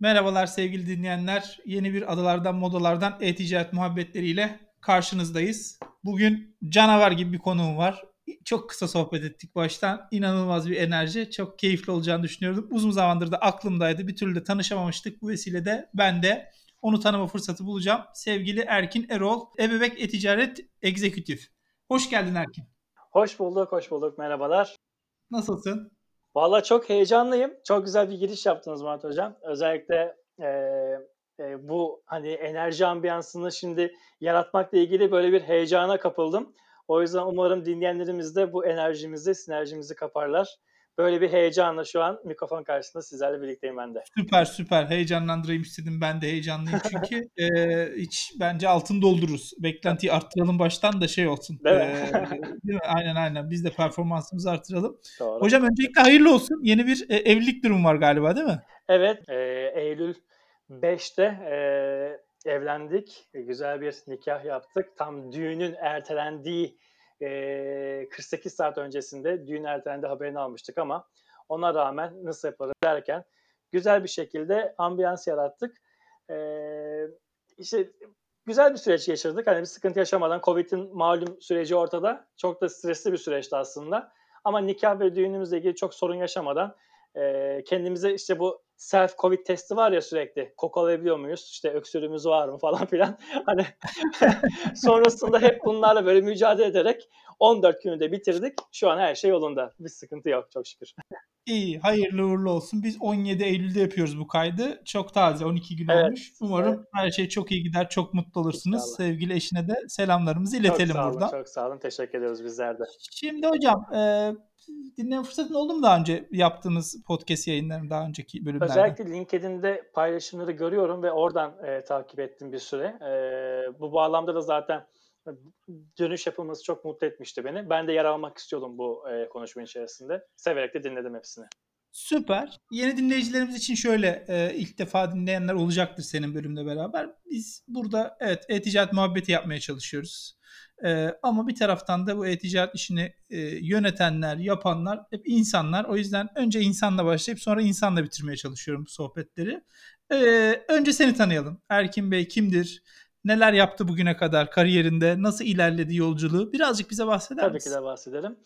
Merhabalar sevgili dinleyenler. Yeni bir adalardan modalardan e-ticaret muhabbetleriyle karşınızdayız. Bugün canavar gibi bir konuğum var. Çok kısa sohbet ettik baştan. İnanılmaz bir enerji. Çok keyifli olacağını düşünüyordum. Uzun zamandır da aklımdaydı. Bir türlü de tanışamamıştık. Bu vesilede ben de onu tanıma fırsatı bulacağım. Sevgili Erkin Erol, Ebebek E-Ticaret Executive. Hoş geldin Erkin. Hoş bulduk, hoş bulduk. Merhabalar. Nasılsın? Valla çok heyecanlıyım. Çok güzel bir giriş yaptınız Murat Hocam. Özellikle e, e, bu hani enerji ambiyansını şimdi yaratmakla ilgili böyle bir heyecana kapıldım. O yüzden umarım dinleyenlerimiz de bu enerjimizi, sinerjimizi kaparlar. Böyle bir heyecanla şu an mikrofon karşısında sizlerle birlikteyim ben de. Süper süper heyecanlandırayım istedim. Ben de heyecanlıyım çünkü e, hiç bence altın doldururuz. Beklentiyi arttıralım baştan da şey olsun. Değil mi? E, değil mi? Aynen aynen. Biz de performansımızı artıralım. Doğru. Hocam öncelikle hayırlı olsun. Yeni bir e, evlilik durumu var galiba değil mi? Evet, e, Eylül 5'te e, evlendik. Güzel bir nikah yaptık. Tam düğünün ertelendiği e, 48 saat öncesinde düğün ertelendi haberini almıştık ama ona rağmen nasıl yaparız derken güzel bir şekilde ambiyans yarattık. E, işte güzel bir süreç geçirdik. Hani bir sıkıntı yaşamadan Covid'in malum süreci ortada. Çok da stresli bir süreçti aslında. Ama nikah ve düğünümüzle ilgili çok sorun yaşamadan e, kendimize işte bu self covid testi var ya sürekli kokalayabiliyor muyuz işte öksürüğümüz var mı falan filan hani sonrasında hep bunlarla böyle mücadele ederek 14 günü de bitirdik şu an her şey yolunda bir sıkıntı yok çok şükür. İyi, hayırlı uğurlu olsun. Biz 17 Eylül'de yapıyoruz bu kaydı. Çok taze, 12 gün Evet, olmuş. Umarım evet. her şey çok iyi gider, çok mutlu olursunuz. İnşallah. Sevgili eşine de selamlarımızı Çok iletelim sağ olun buradan. çok sağ olun teşekkür ediyoruz bizler de. Şimdi hocam, e, dinleme fırsatın oldu mu daha önce yaptığınız podcast yayınlarının daha önceki bölümlerde? Özellikle LinkedIn'de paylaşımları görüyorum ve oradan e, takip ettim bir süre. E, bu bağlamda da zaten dönüş yapılması çok mutlu etmişti beni. Ben de yer almak istiyordum bu e, konuşma içerisinde. Severek de dinledim hepsini. Süper. Yeni dinleyicilerimiz için şöyle e, ilk defa dinleyenler olacaktır senin bölümle beraber. Biz burada evet e-ticaret muhabbeti yapmaya çalışıyoruz. E, ama bir taraftan da bu e-ticaret işini e, yönetenler, yapanlar hep insanlar. O yüzden önce insanla başlayıp sonra insanla bitirmeye çalışıyorum bu sohbetleri. E, önce seni tanıyalım. Erkin Bey kimdir? Neler yaptı bugüne kadar kariyerinde? Nasıl ilerledi yolculuğu? Birazcık bize bahseder Tabii misin? ki de bahsederim.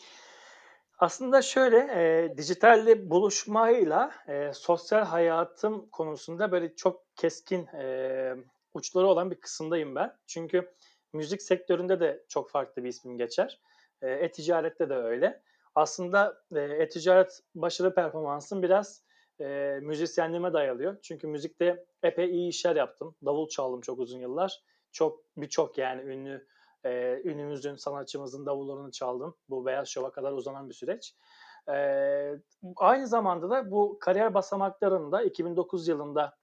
Aslında şöyle e, dijitalle buluşmayla e, sosyal hayatım konusunda böyle çok keskin e, uçları olan bir kısımdayım ben. Çünkü müzik sektöründe de çok farklı bir ismim geçer. E, e-ticarette de öyle. Aslında e, e-ticaret başarı performansım biraz e, müzisyenliğime dayalıyor. Çünkü müzikte epey iyi işler yaptım. Davul çaldım çok uzun yıllar. Çok birçok yani ünlü e, ünümüzün, sanatçımızın davullarını çaldım. Bu Beyaz Şov'a kadar uzanan bir süreç. E, aynı zamanda da bu kariyer basamaklarında 2009 yılında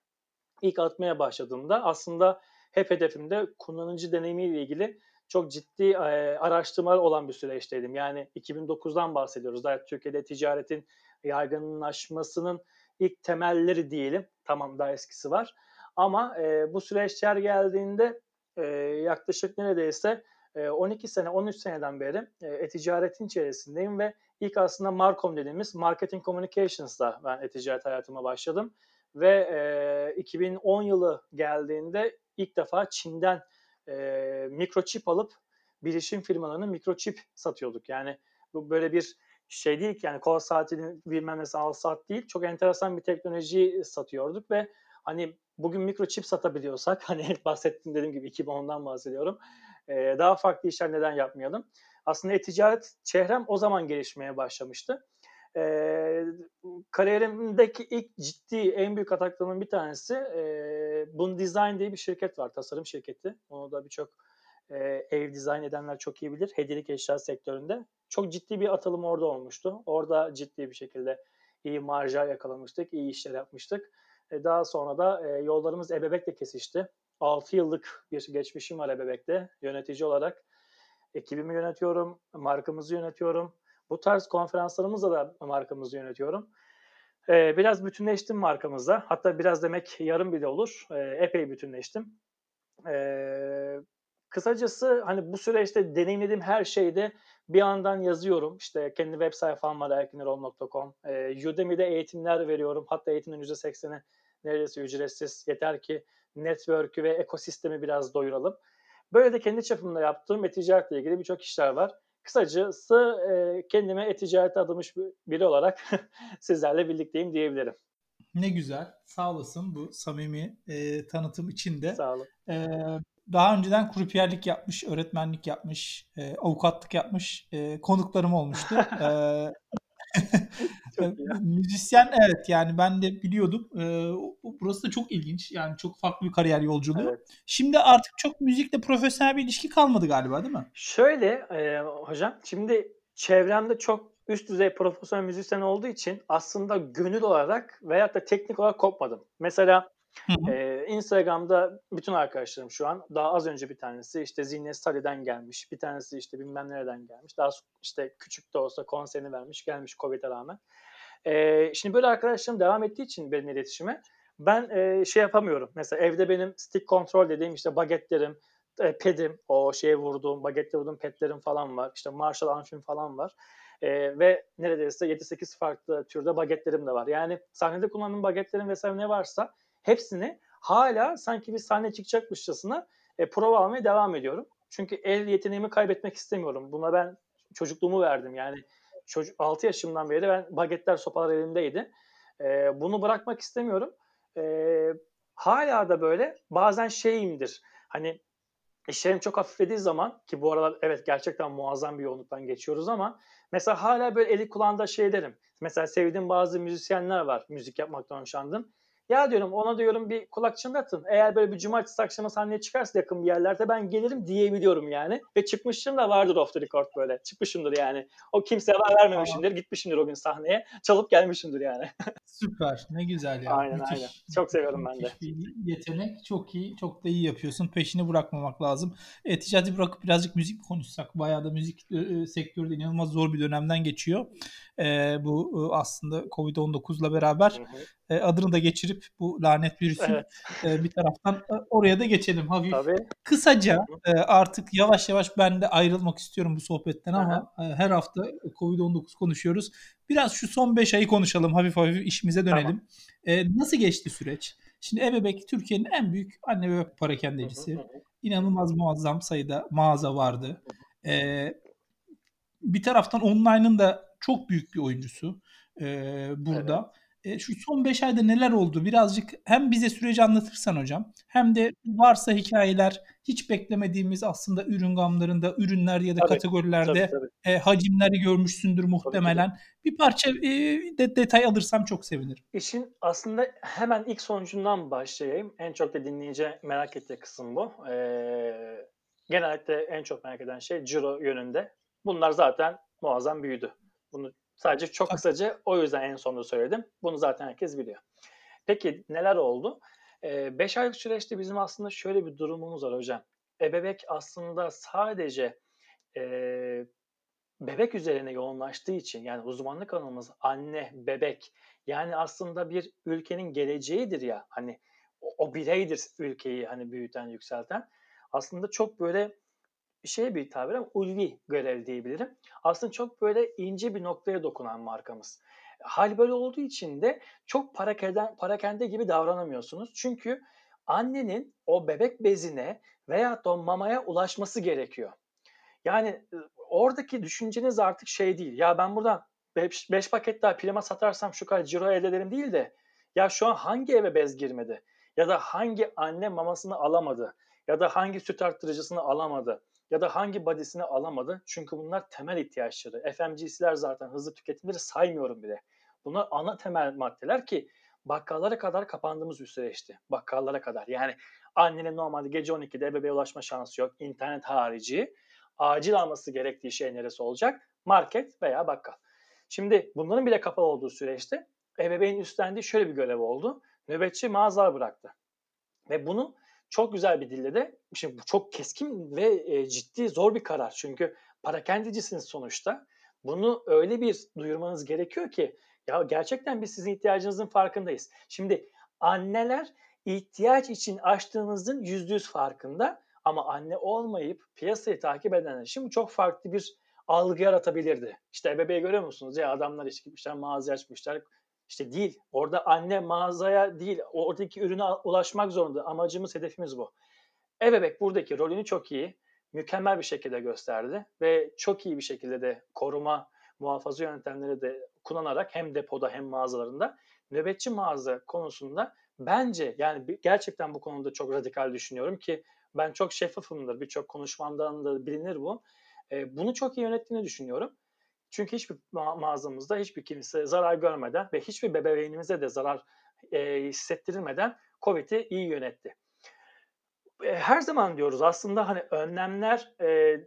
ilk atmaya başladığımda aslında hep hedefimde kullanıcı deneyimiyle ilgili çok ciddi e, araştırmalar olan bir süreçteydim. Yani 2009'dan bahsediyoruz. Daha Türkiye'de ticaretin yaygınlaşmasının ilk temelleri diyelim. Tamam daha eskisi var. Ama e, bu süreçler geldiğinde e, yaklaşık neredeyse e, 12 sene, 13 seneden beri e-ticaretin içerisindeyim ve ilk aslında Marcom dediğimiz Marketing Communications'da ben e-ticaret hayatıma başladım. Ve e, 2010 yılı geldiğinde ilk defa Çin'den e, mikroçip alıp bilişim firmalarına mikroçip satıyorduk. Yani bu böyle bir şey değil ki yani kol saatinin bilmem ne al saat değil. Çok enteresan bir teknoloji satıyorduk ve hani bugün mikroçip satabiliyorsak hani bahsettiğim dediğim gibi 2010'dan bahsediyorum. E, daha farklı işler neden yapmayalım? Aslında e-ticaret çehrem o zaman gelişmeye başlamıştı. E, kariyerimdeki ilk ciddi en büyük ataklarımın bir tanesi e, Bun Design diye bir şirket var, tasarım şirketi. Onu da birçok e, ev dizayn edenler çok iyi bilir. Hediyelik eşya sektöründe. Çok ciddi bir atılım orada olmuştu. Orada ciddi bir şekilde iyi marjlar yakalamıştık, iyi işler yapmıştık. E, daha sonra da e, yollarımız Ebebek'le kesişti. 6 yıllık bir geçmişim var Ebebek'te yönetici olarak. Ekibimi yönetiyorum, markamızı yönetiyorum. Bu tarz konferanslarımızda da markamızı yönetiyorum. Ee, biraz bütünleştim markamızda. Hatta biraz demek yarım bile olur. Ee, epey bütünleştim. Ee, kısacası hani bu süreçte deneyimlediğim her şeyde bir yandan yazıyorum. İşte kendi web sayfam var erkinirol.com. Ee, Udemy'de eğitimler veriyorum. Hatta eğitimlerin %80'i neredeyse ücretsiz. Yeter ki network'ü ve ekosistemi biraz doyuralım. Böyle de kendi çapımda yaptığım e-ticaretle ilgili birçok işler var. Kısacası e, kendime e-ticarete adamış biri olarak sizlerle birlikteyim diyebilirim. Ne güzel. Sağ olasın bu samimi e, tanıtım için de. Sağ olun. E, daha önceden kurupiyerlik yapmış, öğretmenlik yapmış, e, avukatlık yapmış e, konuklarım olmuştu. e, müzisyen evet yani ben de biliyordum. Burası da çok ilginç. Yani çok farklı bir kariyer yolculuğu. Evet. Şimdi artık çok müzikle profesyonel bir ilişki kalmadı galiba değil mi? Şöyle e, hocam şimdi çevremde çok üst düzey profesyonel müzisyen olduğu için aslında gönül olarak veyahut da teknik olarak kopmadım. Mesela Ee, Instagram'da bütün arkadaşlarım şu an daha az önce bir tanesi işte Zihni Salih'den gelmiş. Bir tanesi işte bilmem nereden gelmiş. Daha işte küçük de olsa konserini vermiş gelmiş Covid'e rağmen. Ee, şimdi böyle arkadaşlarım devam ettiği için benim iletişime ben e, şey yapamıyorum. Mesela evde benim stick control dediğim işte bagetlerim, e, pedim, o şeye vurduğum, bagetle vurduğum petlerim falan var. İşte Marshall Amfim falan var. E, ve neredeyse 7-8 farklı türde bagetlerim de var. Yani sahnede kullandığım bagetlerim vesaire ne varsa hepsini hala sanki bir sahne çıkacakmışçasına e, prova almaya devam ediyorum. Çünkü el yeteneğimi kaybetmek istemiyorum. Buna ben çocukluğumu verdim. Yani çocuk 6 yaşımdan beri ben bagetler sopalar elimdeydi. E, bunu bırakmak istemiyorum. E, hala da böyle bazen şeyimdir. Hani işlerim çok hafiflediği zaman ki bu aralar evet gerçekten muazzam bir yoğunluktan geçiyoruz ama mesela hala böyle eli kulağında şey derim. Mesela sevdiğim bazı müzisyenler var müzik yapmaktan hoşlandım. Ya diyorum ona diyorum bir kulak çınlatın. Eğer böyle bir cumartesi akşamı sahneye çıkarsa yakın bir yerlerde ben gelirim diyebiliyorum yani. Ve çıkmışım da vardır off the record böyle. Çıkmışımdır yani. O kimseye haber vermemişimdir. Gitmişimdir o gün sahneye. Çalıp gelmişimdir yani. Süper. Ne güzel ya. Aynen müthiş, aynen. Çok seviyorum ben de. Yetenek. Çok iyi. Çok da iyi yapıyorsun. Peşini bırakmamak lazım. E, ticareti bırakıp birazcık müzik konuşsak. Bayağı da müzik e, sektörü de inanılmaz zor bir dönemden geçiyor. E, bu aslında Covid-19'la beraber hı hı. E, adını da geçirip bu lanet virüsün evet. e, bir taraftan oraya da geçelim hafif. Tabii. Kısaca e, artık yavaş yavaş ben de ayrılmak istiyorum bu sohbetten ama e, her hafta Covid-19 konuşuyoruz. Biraz şu son 5 ayı konuşalım hafif hafif işimize dönelim. Tamam. E, nasıl geçti süreç? Şimdi Ebebek Türkiye'nin en büyük anne bebek parakendecisi. İnanılmaz muazzam sayıda mağaza vardı. E, bir taraftan online'ın da çok büyük bir oyuncusu e, burada. Evet. E, şu son 5 ayda neler oldu? Birazcık hem bize süreci anlatırsan hocam hem de varsa hikayeler hiç beklemediğimiz aslında ürün gamlarında, ürünler ya da tabii, kategorilerde tabii, tabii. E, hacimleri görmüşsündür muhtemelen. Tabii, tabii. Bir parça e, de, detay alırsam çok sevinirim. İşin aslında hemen ilk sonucundan başlayayım. En çok da dinleyici merak ettiği kısım bu. Ee, genellikle en çok merak eden şey ciro yönünde. Bunlar zaten muazzam büyüdü. Bunu Sadece çok kısaca o yüzden en sonunda söyledim. Bunu zaten herkes biliyor. Peki neler oldu? 5 ee, aylık süreçte bizim aslında şöyle bir durumumuz var hocam. Ebebek aslında sadece e, bebek üzerine yoğunlaştığı için yani uzmanlık alanımız anne, bebek yani aslında bir ülkenin geleceğidir ya hani o, o bireydir ülkeyi hani büyüten, yükselten. Aslında çok böyle şey bir tabir ama ulvi görev diyebilirim. Aslında çok böyle ince bir noktaya dokunan markamız. Hal böyle olduğu için de çok parakende, parakende gibi davranamıyorsunuz. Çünkü annenin o bebek bezine veya o mamaya ulaşması gerekiyor. Yani oradaki düşünceniz artık şey değil. Ya ben buradan 5 paket daha prima satarsam şu kadar ciro elde ederim değil de ya şu an hangi eve bez girmedi? Ya da hangi anne mamasını alamadı? Ya da hangi süt arttırıcısını alamadı? Ya da hangi badisini alamadı. Çünkü bunlar temel ihtiyaçları. FMGC'ler zaten hızlı tüketimleri saymıyorum bile. Bunlar ana temel maddeler ki bakkallara kadar kapandığımız bir süreçti. Bakkallara kadar. Yani annenin normalde gece 12'de bebeğe ulaşma şansı yok. İnternet harici. Acil alması gerektiği şey neresi olacak? Market veya bakkal. Şimdi bunların bile kapalı olduğu süreçte ebeveyn üstlendiği şöyle bir görev oldu. Nöbetçi mağazalar bıraktı. Ve bunu çok güzel bir dille de şimdi bu çok keskin ve e, ciddi zor bir karar. Çünkü parakendicisiniz sonuçta. Bunu öyle bir duyurmanız gerekiyor ki ya gerçekten biz sizin ihtiyacınızın farkındayız. Şimdi anneler ihtiyaç için açtığınızın yüzde yüz farkında ama anne olmayıp piyasayı takip edenler için bu çok farklı bir algı yaratabilirdi. İşte bebeği görüyor musunuz? Ya adamlar işte gitmişler mağaza açmışlar İşte değil. Orada anne mağazaya değil, oradaki ürüne ulaşmak zorunda. Amacımız, hedefimiz bu. Ebebek buradaki rolünü çok iyi, mükemmel bir şekilde gösterdi ve çok iyi bir şekilde de koruma, muhafaza yöntemleri de kullanarak hem depoda hem mağazalarında nöbetçi mağaza konusunda bence yani gerçekten bu konuda çok radikal düşünüyorum ki ben çok şeffafımdır. Birçok konuşmamdan da bilinir bu. Bunu çok iyi yönettiğini düşünüyorum. Çünkü hiçbir ma- mağazamızda hiçbir kimse zarar görmeden ve hiçbir bebeğimize de zarar e, hissettirilmeden COVID'i iyi yönetti. E, her zaman diyoruz aslında hani önlemler e,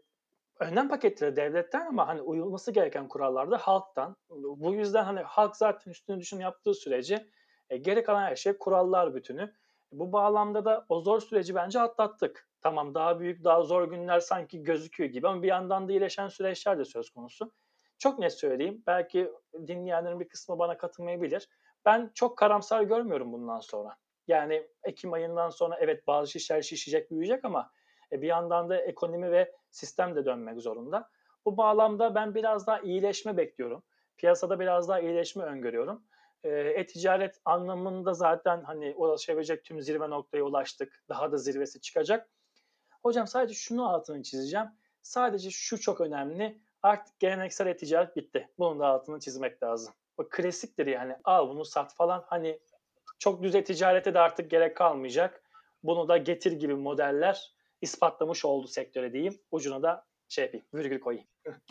önlem paketleri devletten ama hani uyulması gereken kurallar da halktan. Bu yüzden hani halk zaten üstüne düşün yaptığı sürece e, geri kalan her şey kurallar bütünü. Bu bağlamda da o zor süreci bence atlattık. Tamam daha büyük, daha zor günler sanki gözüküyor gibi ama bir yandan da iyileşen süreçler de söz konusu. Çok net söyleyeyim. Belki dinleyenlerin bir kısmı bana katılmayabilir. Ben çok karamsar görmüyorum bundan sonra. Yani Ekim ayından sonra evet bazı işler şişecek, büyüyecek ama e, bir yandan da ekonomi ve sistem de dönmek zorunda. Bu bağlamda ben biraz daha iyileşme bekliyorum. Piyasada biraz daha iyileşme öngörüyorum. E-ticaret anlamında zaten hani ulaşabilecek tüm zirve noktaya ulaştık. Daha da zirvesi çıkacak. Hocam sadece şunu altını çizeceğim. Sadece şu çok önemli. Artık geleneksel e-ticaret bitti. Bunun da altını çizmek lazım. Bu klasiktir yani. Al bunu sat falan. Hani çok düz e-ticarete de artık gerek kalmayacak. Bunu da getir gibi modeller ispatlamış oldu sektöre diyeyim. Ucuna da şey yapayım, virgül koyayım.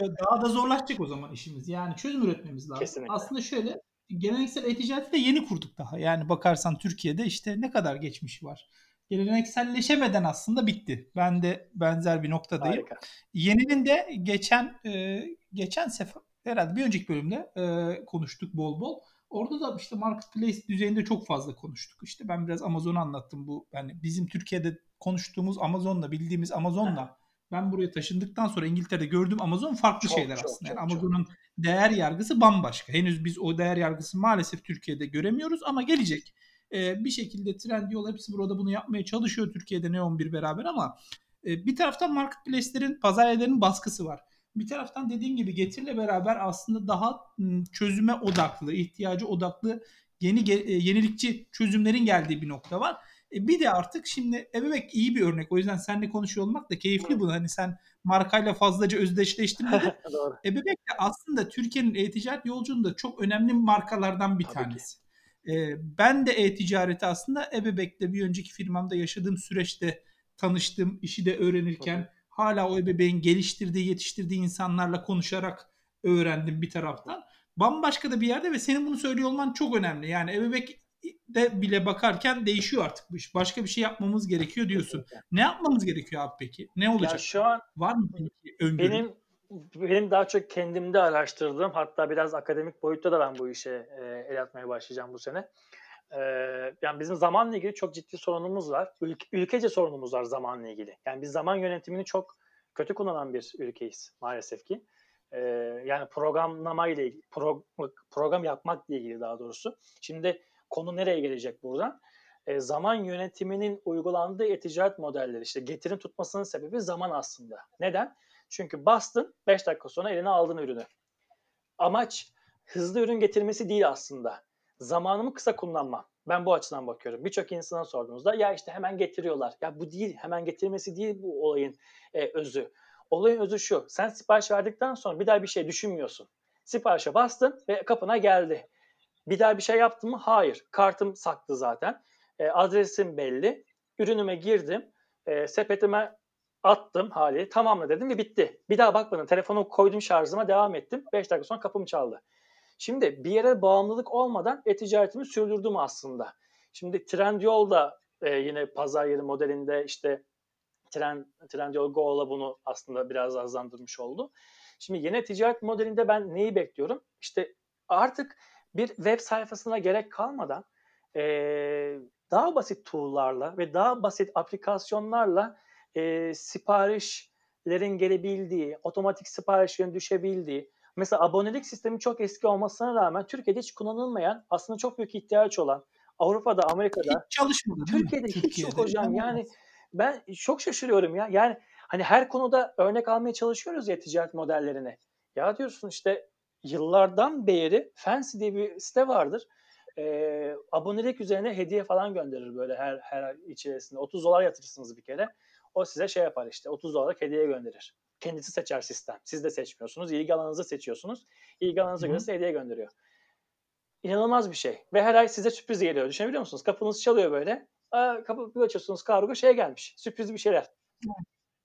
daha da zorlaşacak o zaman işimiz. Yani çözüm üretmemiz lazım. Kesinlikle. Aslında şöyle geleneksel e-ticareti de yeni kurduk daha. Yani bakarsan Türkiye'de işte ne kadar geçmişi var. Gelenekselleşemeden aslında bitti. Ben de benzer bir noktadayım. Harika. Yeninin de geçen e, geçen sefer herhalde bir önceki bölümde e, konuştuk bol bol. Orada da işte marketplace düzeyinde çok fazla konuştuk. İşte ben biraz Amazon'u anlattım bu. Yani bizim Türkiye'de konuştuğumuz Amazon'la bildiğimiz Amazon'la ben buraya taşındıktan sonra İngiltere'de gördüğüm Amazon farklı çok, şeyler çok, aslında. Yani Amazon'un değer yargısı bambaşka. Henüz biz o değer yargısı maalesef Türkiye'de göremiyoruz ama gelecek. Ee, bir şekilde Trendyol hepsi burada bunu yapmaya çalışıyor Türkiye'de Neon bir beraber ama e, bir taraftan marketplace'lerin, pazar yerlerinin baskısı var. Bir taraftan dediğin gibi getirle beraber aslında daha çözüme odaklı, ihtiyacı odaklı yeni e, yenilikçi çözümlerin geldiği bir nokta var. E bir de artık şimdi ebebek iyi bir örnek. O yüzden seninle konuşuyor olmak da keyifli bu. Hani sen markayla fazlaca özdeşleştirmedin. ebebek de aslında Türkiye'nin e-ticaret yolculuğunda çok önemli markalardan bir Tabii tanesi. E, ben de e-ticareti aslında ebebekle bir önceki firmamda yaşadığım süreçte tanıştım. işi de öğrenirken Tabii. hala o ebeveyn geliştirdiği, yetiştirdiği insanlarla konuşarak öğrendim bir taraftan. Bambaşka da bir yerde ve senin bunu söylüyor olman çok önemli. Yani ebebek de bile bakarken değişiyor artık bu iş. Başka bir şey yapmamız gerekiyor diyorsun. Ne yapmamız gerekiyor abi peki? Ne olacak? Ya şu an var mı peki öngörü? Benim benim daha çok kendimde araştırdığım hatta biraz akademik boyutta da ben bu işe e, el atmaya başlayacağım bu sene. E, yani bizim zamanla ilgili çok ciddi sorunumuz var. Ülke, ülkece sorunumuz var zamanla ilgili. Yani biz zaman yönetimini çok kötü kullanan bir ülkeyiz maalesef ki. E, yani programlama ile ilgili, pro, program yapmak ile ilgili daha doğrusu. Şimdi konu nereye gelecek buradan? E, zaman yönetiminin uygulandığı e-ticaret modelleri işte getirin tutmasının sebebi zaman aslında. Neden? Çünkü bastın 5 dakika sonra eline aldın ürünü. Amaç hızlı ürün getirmesi değil aslında. Zamanımı kısa kullanmam. Ben bu açıdan bakıyorum. Birçok insana sorduğunuzda ya işte hemen getiriyorlar. Ya bu değil, hemen getirmesi değil bu olayın e, özü. Olayın özü şu. Sen sipariş verdikten sonra bir daha bir şey düşünmüyorsun. Siparişe bastın ve kapına geldi. Bir daha bir şey yaptım mı? Hayır. Kartım saklı zaten. E, adresim belli. Ürünüme girdim. E, sepetime attım hali. Tamamla dedim ve bitti. Bir daha bakmadım. Telefonu koydum şarjıma devam ettim. 5 dakika sonra kapım çaldı. Şimdi bir yere bağımlılık olmadan e-ticaretimi sürdürdüm aslında. Şimdi Trendyol da e, yine pazar yeri modelinde işte Trend, Trendyol Go'la bunu aslında biraz azlandırmış oldu. Şimdi yeni ticaret modelinde ben neyi bekliyorum? İşte artık bir web sayfasına gerek kalmadan e, daha basit tool'larla ve daha basit aplikasyonlarla e, siparişlerin gelebildiği, otomatik siparişlerin düşebildiği, mesela abonelik sistemi çok eski olmasına rağmen Türkiye'de hiç kullanılmayan, aslında çok büyük ihtiyaç olan, Avrupa'da, Amerika'da hiç çalışmadı. Türkiye'de, Türkiye'de hiç yok hocam. Yani ben çok şaşırıyorum ya. Yani hani her konuda örnek almaya çalışıyoruz ya ticaret modellerini. Ya diyorsun işte yıllardan beri Fancy diye bir site vardır. Eee, abonelik üzerine hediye falan gönderir böyle her her içerisinde. 30 dolar yatırırsınız bir kere. O size şey yapar işte 30 dolarlık hediye gönderir. Kendisi seçer sistem. Siz de seçmiyorsunuz. İlgi alanınızı seçiyorsunuz. İlgi alanınıza göre size hediye gönderiyor. İnanılmaz bir şey. Ve her ay size sürpriz geliyor. Düşünebiliyor musunuz? Kapınız çalıyor böyle. Aa, kapı bir açıyorsunuz kargo şey gelmiş. Sürpriz bir şeyler.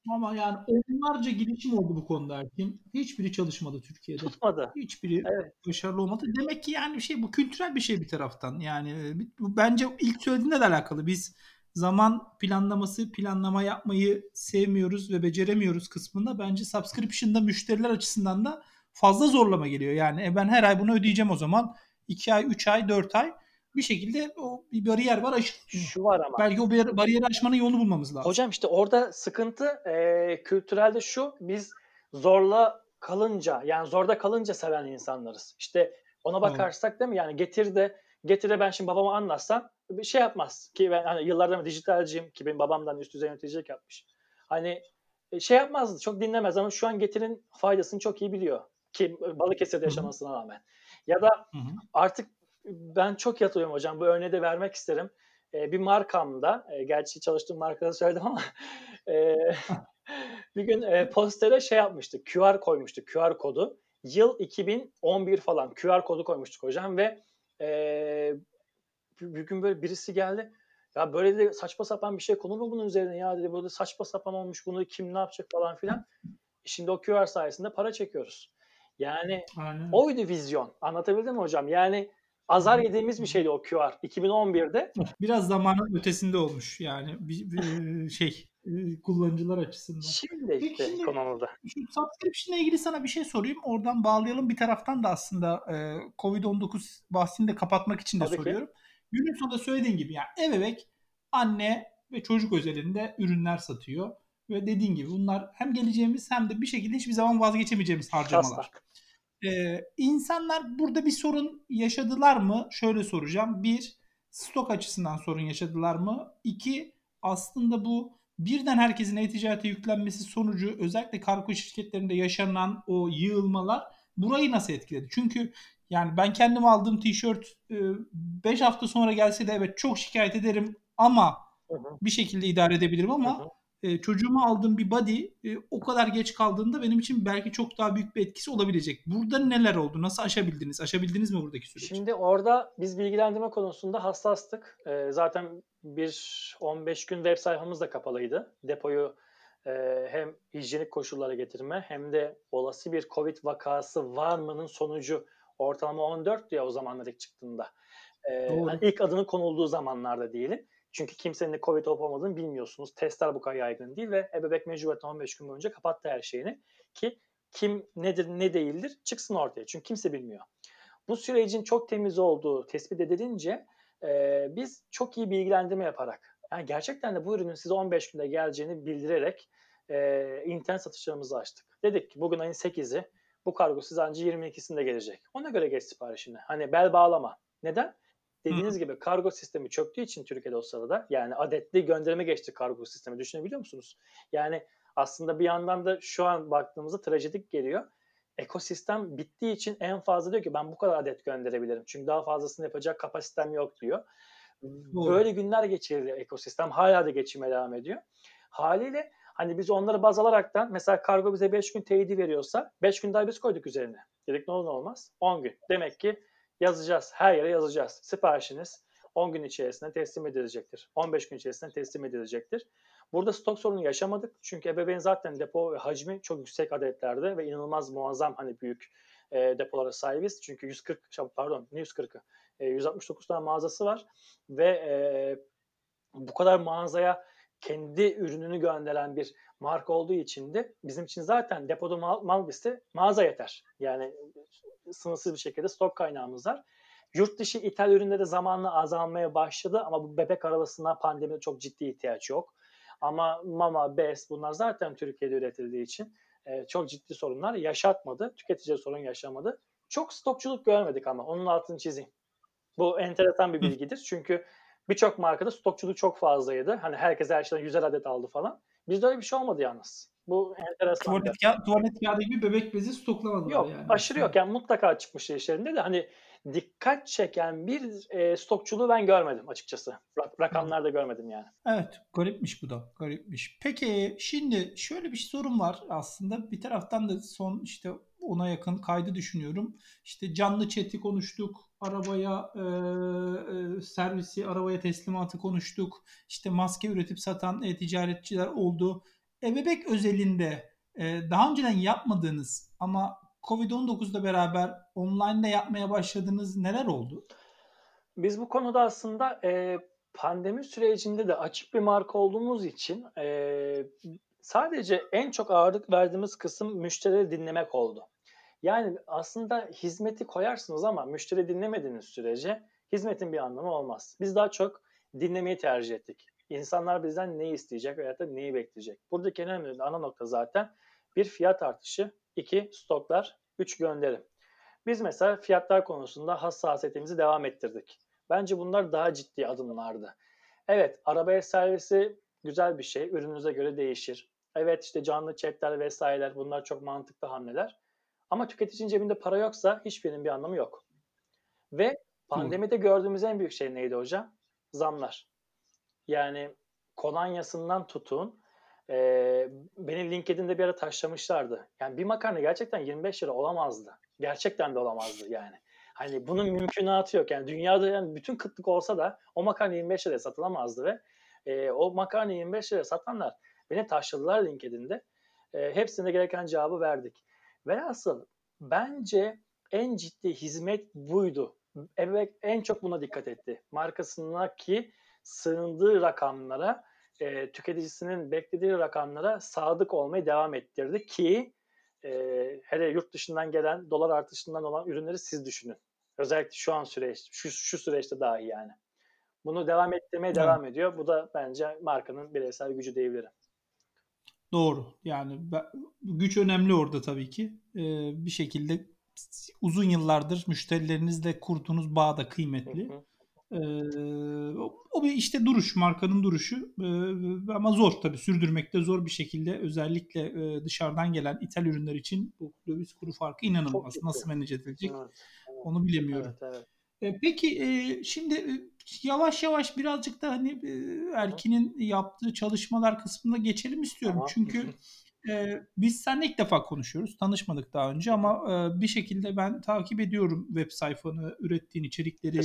Ama yani onlarca girişim oldu bu konuda Erkin. Hiçbiri çalışmadı Türkiye'de. Tutmadı. Hiçbiri Evet. başarılı olmadı. Demek ki yani bir şey bu kültürel bir şey bir taraftan. Yani e, bu bence ilk söylediğinde de alakalı. Biz zaman planlaması, planlama yapmayı sevmiyoruz ve beceremiyoruz kısmında bence subscription'da müşteriler açısından da fazla zorlama geliyor. Yani e, ben her ay bunu ödeyeceğim o zaman. 2 ay, 3 ay, 4 ay bir şekilde o bir bariyer var aşılıyor. Şu var ama. Belki o bar- bariyeri aşmanın yolunu bulmamız lazım. Hocam işte orada sıkıntı e, kültürelde şu. Biz zorla kalınca yani zorda kalınca seven insanlarız. İşte ona bakarsak değil mi? Yani getir de getir de ben şimdi babama anlatsam bir şey yapmaz. Ki ben hani yıllardan dijitalciyim ki benim babamdan üst düzey yöneticilik yapmış. Hani e, şey yapmazdı. Çok dinlemez ama şu an getirin faydasını çok iyi biliyor. Ki Balıkesir'de Hı hı. yaşamasına rağmen. Ya da Hı hı. artık ben çok yatılıyorum hocam. Bu örneği de vermek isterim. Ee, bir markamda, e, gerçi çalıştığım markada söyledim ama e, bir gün e, postere şey yapmıştık. QR koymuştuk. QR kodu. Yıl 2011 falan QR kodu koymuştuk hocam ve e, bir, gün böyle birisi geldi. Ya böyle de saçma sapan bir şey konur mu bunun üzerine ya dedi. Böyle saçma sapan olmuş bunu kim ne yapacak falan filan. Şimdi o QR sayesinde para çekiyoruz. Yani Aynen. oydu vizyon. Anlatabildim mi hocam? Yani azar yediğimiz bir şeydi o QR. 2011'de Biraz zamanın ötesinde olmuş yani bir, bir şey e, kullanıcılar açısından. şimdi Peki işte şimdi konumuzda. şu subscription ile ilgili sana bir şey sorayım. Oradan bağlayalım. Bir taraftan da aslında e, Covid-19 bahsini de kapatmak için de Tabii ki. Günün sonunda söylediğin gibi yani ebevek anne ve çocuk özelinde ürünler satıyor. Ve dediğin gibi bunlar hem geleceğimiz hem de bir şekilde hiçbir zaman vazgeçemeyeceğimiz harcamalar. Asla. Ee, insanlar burada bir sorun yaşadılar mı? Şöyle soracağım. Bir, stok açısından sorun yaşadılar mı? İki, aslında bu birden herkesin e-ticarete yüklenmesi sonucu özellikle kargo şirketlerinde yaşanan o yığılmalar burayı nasıl etkiledi? Çünkü yani ben kendim aldığım tişört 5 hafta sonra gelse de evet çok şikayet ederim ama Hı hı. bir şekilde idare edebilirim ama hı. e, çocuğuma aldığım bir body e, o kadar geç kaldığında benim için belki çok daha büyük bir etkisi olabilecek. Burada neler oldu? Nasıl aşabildiniz? Aşabildiniz mi buradaki süreci? Şimdi orada biz bilgilendirme konusunda hassastık. Zaten bir 15 gün web sayfamız da kapalıydı. Depoyu e, hem hijyenik koşullara getirme hem de olası bir Covid vakası var mı'nın sonucu ortalama 14 ya o zamanlar ilk çıktığında. Ee, hani ilk adının konulduğu zamanlarda diyelim. Çünkü kimsenin de Covid olup olmadığını bilmiyorsunuz. Testler bu kadar yaygın değil ve ebebek mecburiyetten 15 gün boyunca kapattı her şeyini. Ki kim nedir ne değildir çıksın ortaya. Çünkü kimse bilmiyor. Bu sürecin çok temiz olduğu tespit edilince e, biz çok iyi bilgilendirme yaparak yani gerçekten de bu ürünün size 15 günde geleceğini bildirerek e, internet satışlarımızı açtık. Dedik ki bugün ayın 8'i bu kargo size ancak 22'sinde gelecek. Ona göre geç siparişini. Hani bel bağlama. Neden? Dediğiniz gibi kargo sistemi çöktüğü için Türkiye'de o sırada yani adetli gönderime geçti kargo sistemi düşünebiliyor musunuz? Yani aslında bir yandan da şu an baktığımızda trajedik geliyor. Ekosistem bittiği için en fazla diyor ki ben bu kadar adet gönderebilirim. Çünkü daha fazlasını yapacak kapasitem yok diyor. Doğru. Böyle günler geçirdi ekosistem. Hala da geçime devam ediyor. Haliyle hani biz onları baz alaraktan mesela kargo bize 5 gün teyidi veriyorsa 5 gün daha biz koyduk üzerine. Dedik ne olur ne olmaz. 10 gün. Demek ki yazacağız. Her yere yazacağız. Siparişiniz 10 gün içerisinde teslim edilecektir. 15 gün içerisinde teslim edilecektir. Burada stok sorunu yaşamadık. Çünkü ebeveyn zaten depo ve hacmi çok yüksek adetlerde ve inanılmaz muazzam hani büyük e, depolara sahibiz. Çünkü 140 şab- pardon ne 140'ı e, 169 tane mağazası var ve e, bu kadar mağazaya kendi ürününü gönderen bir marka olduğu için de bizim için zaten depoda mal, mal liste mağaza yeter. Yani sınırsız bir şekilde stok kaynağımız var. Yurt dışı ithal ürünleri zamanla azalmaya başladı ama bu bebek arabasından pandemide çok ciddi ihtiyaç yok. Ama mama, bez bunlar zaten Türkiye'de üretildiği için e, çok ciddi sorunlar yaşatmadı. Tüketici sorun yaşamadı. Çok stokçuluk görmedik ama onun altını çizeyim. Bu enteresan bir bilgidir. Çünkü birçok markada stokçuluk çok fazlaydı. Hani herkes her şeyden 100 adet aldı falan. Bizde öyle bir şey olmadı yalnız. Bu enteresan. Tuvalet, kağıt, tuvalet kağıdı gibi bebek bezi stoklamadılar Yok yani. aşırı yok. Yani mutlaka çıkmış işlerinde de hani dikkat çeken bir e, stokçuluğu ben görmedim açıkçası. Rakamlarda görmedim yani. Evet garipmiş bu da garipmiş. Peki şimdi şöyle bir sorun var aslında bir taraftan da son işte ona yakın kaydı düşünüyorum. İşte canlı chat'i konuştuk, arabaya e, e, servisi, arabaya teslimatı konuştuk. İşte maske üretip satan e-ticaretçiler oldu. Ebebek özelinde e, daha önceden yapmadığınız ama Covid-19'da beraber online'da yapmaya başladığınız neler oldu? Biz bu konuda aslında e, pandemi sürecinde de açık bir marka olduğumuz için e, sadece en çok ağırlık verdiğimiz kısım müşterileri dinlemek oldu. Yani aslında hizmeti koyarsınız ama müşteri dinlemediğiniz sürece hizmetin bir anlamı olmaz. Biz daha çok dinlemeyi tercih ettik. İnsanlar bizden neyi isteyecek veya da neyi bekleyecek. Buradaki en önemli ana nokta zaten bir fiyat artışı, iki stoklar, üç gönderim. Biz mesela fiyatlar konusunda hassasiyetimizi devam ettirdik. Bence bunlar daha ciddi adımlardı. Evet, arabaya servisi güzel bir şey. Ürününüze göre değişir. Evet işte canlı chatler vesaireler bunlar çok mantıklı hamleler. Ama tüketicinin cebinde para yoksa hiçbirinin bir anlamı yok. Ve pandemide gördüğümüz en büyük şey neydi hocam? Zamlar. Yani kolonyasından tutun. E, beni LinkedIn'de bir ara taşlamışlardı. Yani bir makarna gerçekten 25 lira olamazdı. Gerçekten de olamazdı yani. Hani bunun mümkünatı yok. Yani dünyada yani bütün kıtlık olsa da o makarna 25 liraya satılamazdı ve e, o makarna 25 liraya satanlar beni taşladılar LinkedIn'de. E, hepsine gereken cevabı verdik. Velhasıl bence en ciddi hizmet buydu. Evet en çok buna dikkat etti. Markasındaki sığındığı rakamlara, e, tüketicisinin beklediği rakamlara sadık olmayı devam ettirdi ki e, hele yurt dışından gelen dolar artışından olan ürünleri siz düşünün. Özellikle şu an süreç, şu, şu süreçte dahi yani. Bunu devam ettirmeye devam ediyor. Bu da bence markanın bireysel gücü diyebilirim. Doğru. Yani güç önemli orada tabii ki. Ee, bir şekilde uzun yıllardır müşterilerinizle kurduğunuz bağ da kıymetli. Ee, o bir işte duruş, markanın duruşu. Ee, ama zor tabii sürdürmekte zor bir şekilde. Özellikle e, dışarıdan gelen ithal ürünler için bu döviz kuru farkı inanılmaz. Nasıl manage edilecek evet. onu bilemiyorum. Evet, evet. E, peki e, şimdi e, yavaş yavaş birazcık da hani Erkin'in yaptığı çalışmalar kısmında geçelim istiyorum. Tamam. Çünkü e, biz seninle ilk defa konuşuyoruz. Tanışmadık daha önce ama e, bir şekilde ben takip ediyorum web sayfanı, ürettiğin içerikleri.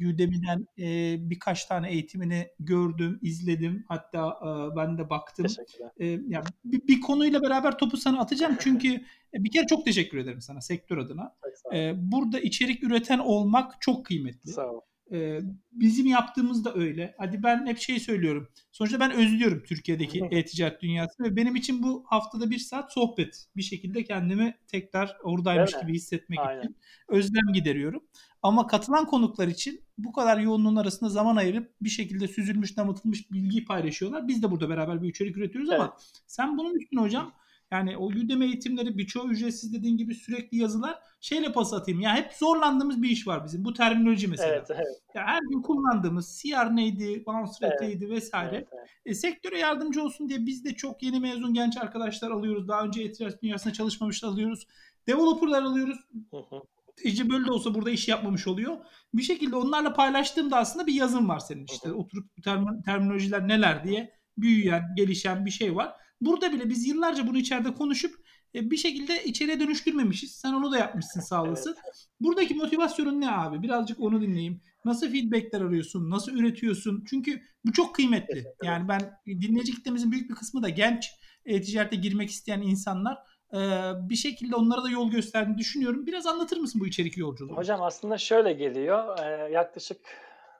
Udemy'den e, birkaç tane eğitimini gördüm, izledim. Hatta e, ben de baktım. E, yani bir, bir konuyla beraber topu sana atacağım. Çünkü bir kere çok teşekkür ederim sana sektör adına. E, burada içerik üreten olmak çok kıymetli. Sağ ol. Ee, bizim yaptığımız da öyle. Hadi ben hep şey söylüyorum. Sonuçta ben özlüyorum Türkiye'deki e-ticaret dünyasını ve benim için bu haftada bir saat sohbet. Bir şekilde kendimi tekrar oradaymış gibi hissetmek Aynen. için özlem gideriyorum. Ama katılan konuklar için bu kadar yoğunluğun arasında zaman ayırıp bir şekilde süzülmüş, damıtılmış bilgiyi paylaşıyorlar. Biz de burada beraber bir içerik üretiyoruz evet. ama sen bunun üstüne hocam yani o Udemy eğitimleri birçoğu ücretsiz dediğin gibi sürekli yazılar. Şeyle pas atayım. Ya hep zorlandığımız bir iş var bizim. Bu terminoloji mesela. Evet, evet. Ya her gün kullandığımız CR neydi, bounce rate'ydi evet, vesaire. Evet, evet. E, sektöre yardımcı olsun diye biz de çok yeni mezun genç arkadaşlar alıyoruz. Daha önce e dünyasında çalışmamışlar alıyoruz. Developer'lar alıyoruz. Hı hı. İyice böyle de olsa burada iş yapmamış oluyor. Bir şekilde onlarla paylaştığımda aslında bir yazım var senin işte. Hı hı. Oturup term- terminolojiler neler diye büyüyen, gelişen bir şey var. Burada bile biz yıllarca bunu içeride konuşup e, bir şekilde içeriye dönüştürmemişiz. Sen onu da yapmışsın sağ olasın. Evet. Buradaki motivasyonun ne abi? Birazcık onu dinleyeyim. Nasıl feedbackler arıyorsun? Nasıl üretiyorsun? Çünkü bu çok kıymetli. Yani ben dinleyici kitlemizin büyük bir kısmı da genç e-ticarete girmek isteyen insanlar e, bir şekilde onlara da yol gösterdiğini düşünüyorum. Biraz anlatır mısın bu içerik yolculuğu? Hocam aslında şöyle geliyor. yaklaşık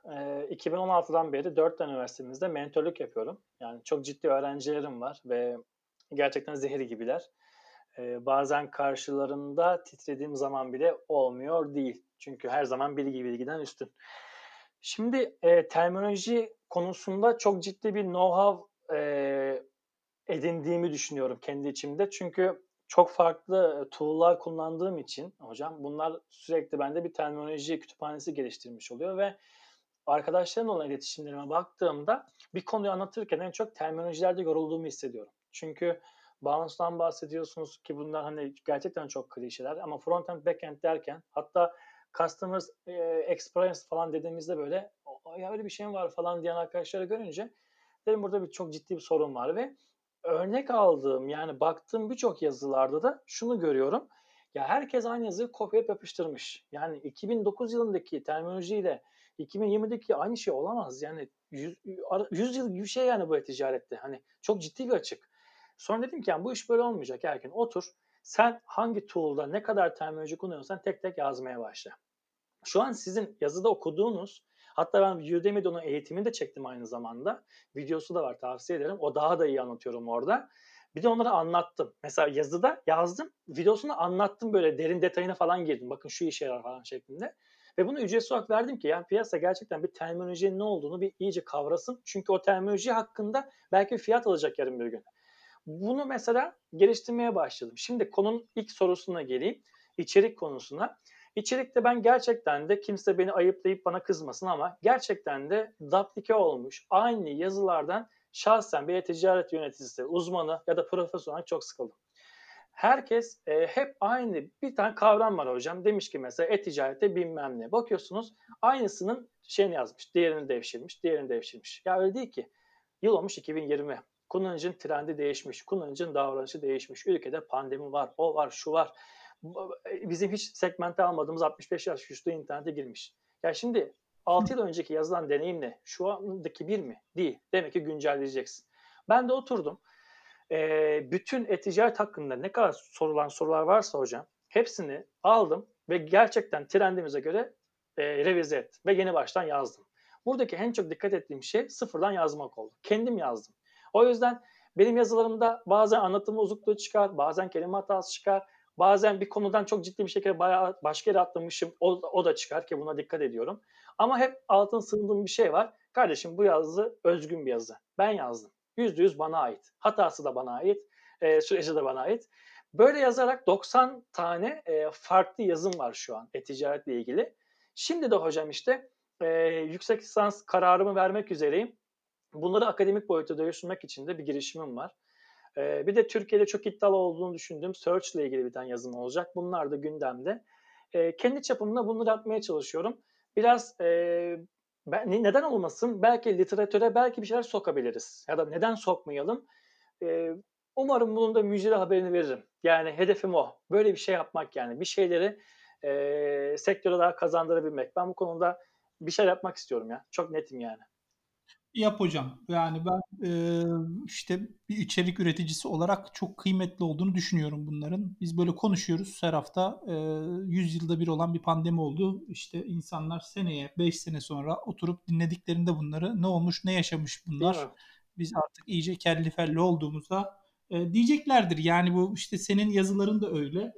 2016'dan beri 4 tane üniversitemizde mentorluk yapıyorum. Yani çok ciddi öğrencilerim var ve gerçekten zehri gibiler. bazen karşılarında titrediğim zaman bile olmuyor değil. Çünkü her zaman bilgi bilgiden üstün. Şimdi e, terminoloji konusunda çok ciddi bir know-how e, edindiğimi düşünüyorum kendi içimde. Çünkü çok farklı tool'lar kullandığım için hocam bunlar sürekli bende bir terminoloji kütüphanesi geliştirmiş oluyor ve arkadaşlarımla olan iletişimlerime baktığımda bir konuyu anlatırken en çok terminolojilerde yorulduğumu hissediyorum. Çünkü Bounce'dan bahsediyorsunuz ki bunlar hani gerçekten çok klişeler ama frontend backend derken hatta customer e, experience falan dediğimizde böyle ya öyle bir şey mi var falan diyen arkadaşları görünce dedim burada bir çok ciddi bir sorun var ve örnek aldığım yani baktığım birçok yazılarda da şunu görüyorum. Ya herkes aynı yazıyı kopyalayıp yapıştırmış. Yani 2009 yılındaki terminolojiyle 2020'deki aynı şey olamaz. Yani 100, 100 yıl gibi şey yani bu ticarette. Hani çok ciddi bir açık. Sonra dedim ki yani bu iş böyle olmayacak Erkin. Otur. Sen hangi tool'da ne kadar terminoloji kullanıyorsan tek tek yazmaya başla. Şu an sizin yazıda okuduğunuz hatta ben Udemy'de onun eğitimini de çektim aynı zamanda. Videosu da var tavsiye ederim. O daha da iyi anlatıyorum orada. Bir de onlara anlattım. Mesela yazıda yazdım. Videosunu anlattım böyle derin detayına falan girdim. Bakın şu işe yarar falan şeklinde. Ve bunu ücretsiz olarak verdim ki yani piyasa gerçekten bir terminolojinin ne olduğunu bir iyice kavrasın. Çünkü o terminoloji hakkında belki bir fiyat alacak yarın bir gün. Bunu mesela geliştirmeye başladım. Şimdi konunun ilk sorusuna geleyim. İçerik konusuna. İçerikte ben gerçekten de kimse beni ayıplayıp bana kızmasın ama gerçekten de duplike olmuş aynı yazılardan şahsen bir e-ticaret yöneticisi, uzmanı ya da profesyonel çok sıkıldım. Herkes e, hep aynı bir tane kavram var hocam. Demiş ki mesela e-ticarette bilmem ne. Bakıyorsunuz aynısının şeyini yazmış. Diğerini devşirmiş, diğerini devşirmiş. Ya öyle değil ki. Yıl olmuş 2020. Kullanıcının trendi değişmiş, kullanıcının davranışı değişmiş. Ülkede pandemi var, o var, şu var. Bizim hiç segmente almadığımız 65 yaş üstü internete girmiş. Ya şimdi 6 yıl önceki yazılan deneyimle şu andaki bir mi? Değil. Demek ki güncelleyeceksin. Ben de oturdum. E, bütün e-ticaret hakkında ne kadar sorulan sorular varsa hocam hepsini aldım ve gerçekten trendimize göre e, revize ettim ve yeni baştan yazdım. Buradaki en çok dikkat ettiğim şey sıfırdan yazmak oldu. Kendim yazdım. O yüzden benim yazılarımda bazen anlatım uzunluğu çıkar, bazen kelime hatası çıkar, bazen bir konudan çok ciddi bir şekilde bayağı başka yere atlamışım, o, o da çıkar ki buna dikkat ediyorum. Ama hep altın sığındığım bir şey var. Kardeşim bu yazı özgün bir yazı. Ben yazdım. Yüzde yüz bana ait. Hatası da bana ait. E, süreci de bana ait. Böyle yazarak 90 tane e, farklı yazım var şu an e-ticaretle ilgili. Şimdi de hocam işte e, yüksek lisans kararımı vermek üzereyim. Bunları akademik boyuta dönüştürmek için de bir girişimim var. E, bir de Türkiye'de çok iddialı olduğunu düşündüğüm Search ile ilgili bir tane yazım olacak. Bunlar da gündemde. E, kendi çapımda bunları atmaya çalışıyorum. Biraz e, ben, neden olmasın? Belki literatüre belki bir şeyler sokabiliriz. Ya da neden sokmayalım? E, umarım bunun da müjdeli haberini veririm. Yani hedefim o. Böyle bir şey yapmak yani. Bir şeyleri e, sektöre daha kazandırabilmek. Ben bu konuda bir şey yapmak istiyorum ya. Çok netim yani. Yap hocam. Yani ben e, işte bir içerik üreticisi olarak çok kıymetli olduğunu düşünüyorum bunların. Biz böyle konuşuyoruz her hafta. E, 100 yılda bir olan bir pandemi oldu. İşte insanlar seneye, 5 sene sonra oturup dinlediklerinde bunları ne olmuş, ne yaşamış bunlar. Biz artık iyice kelli felli olduğumuzda e, diyeceklerdir. Yani bu işte senin yazıların da öyle.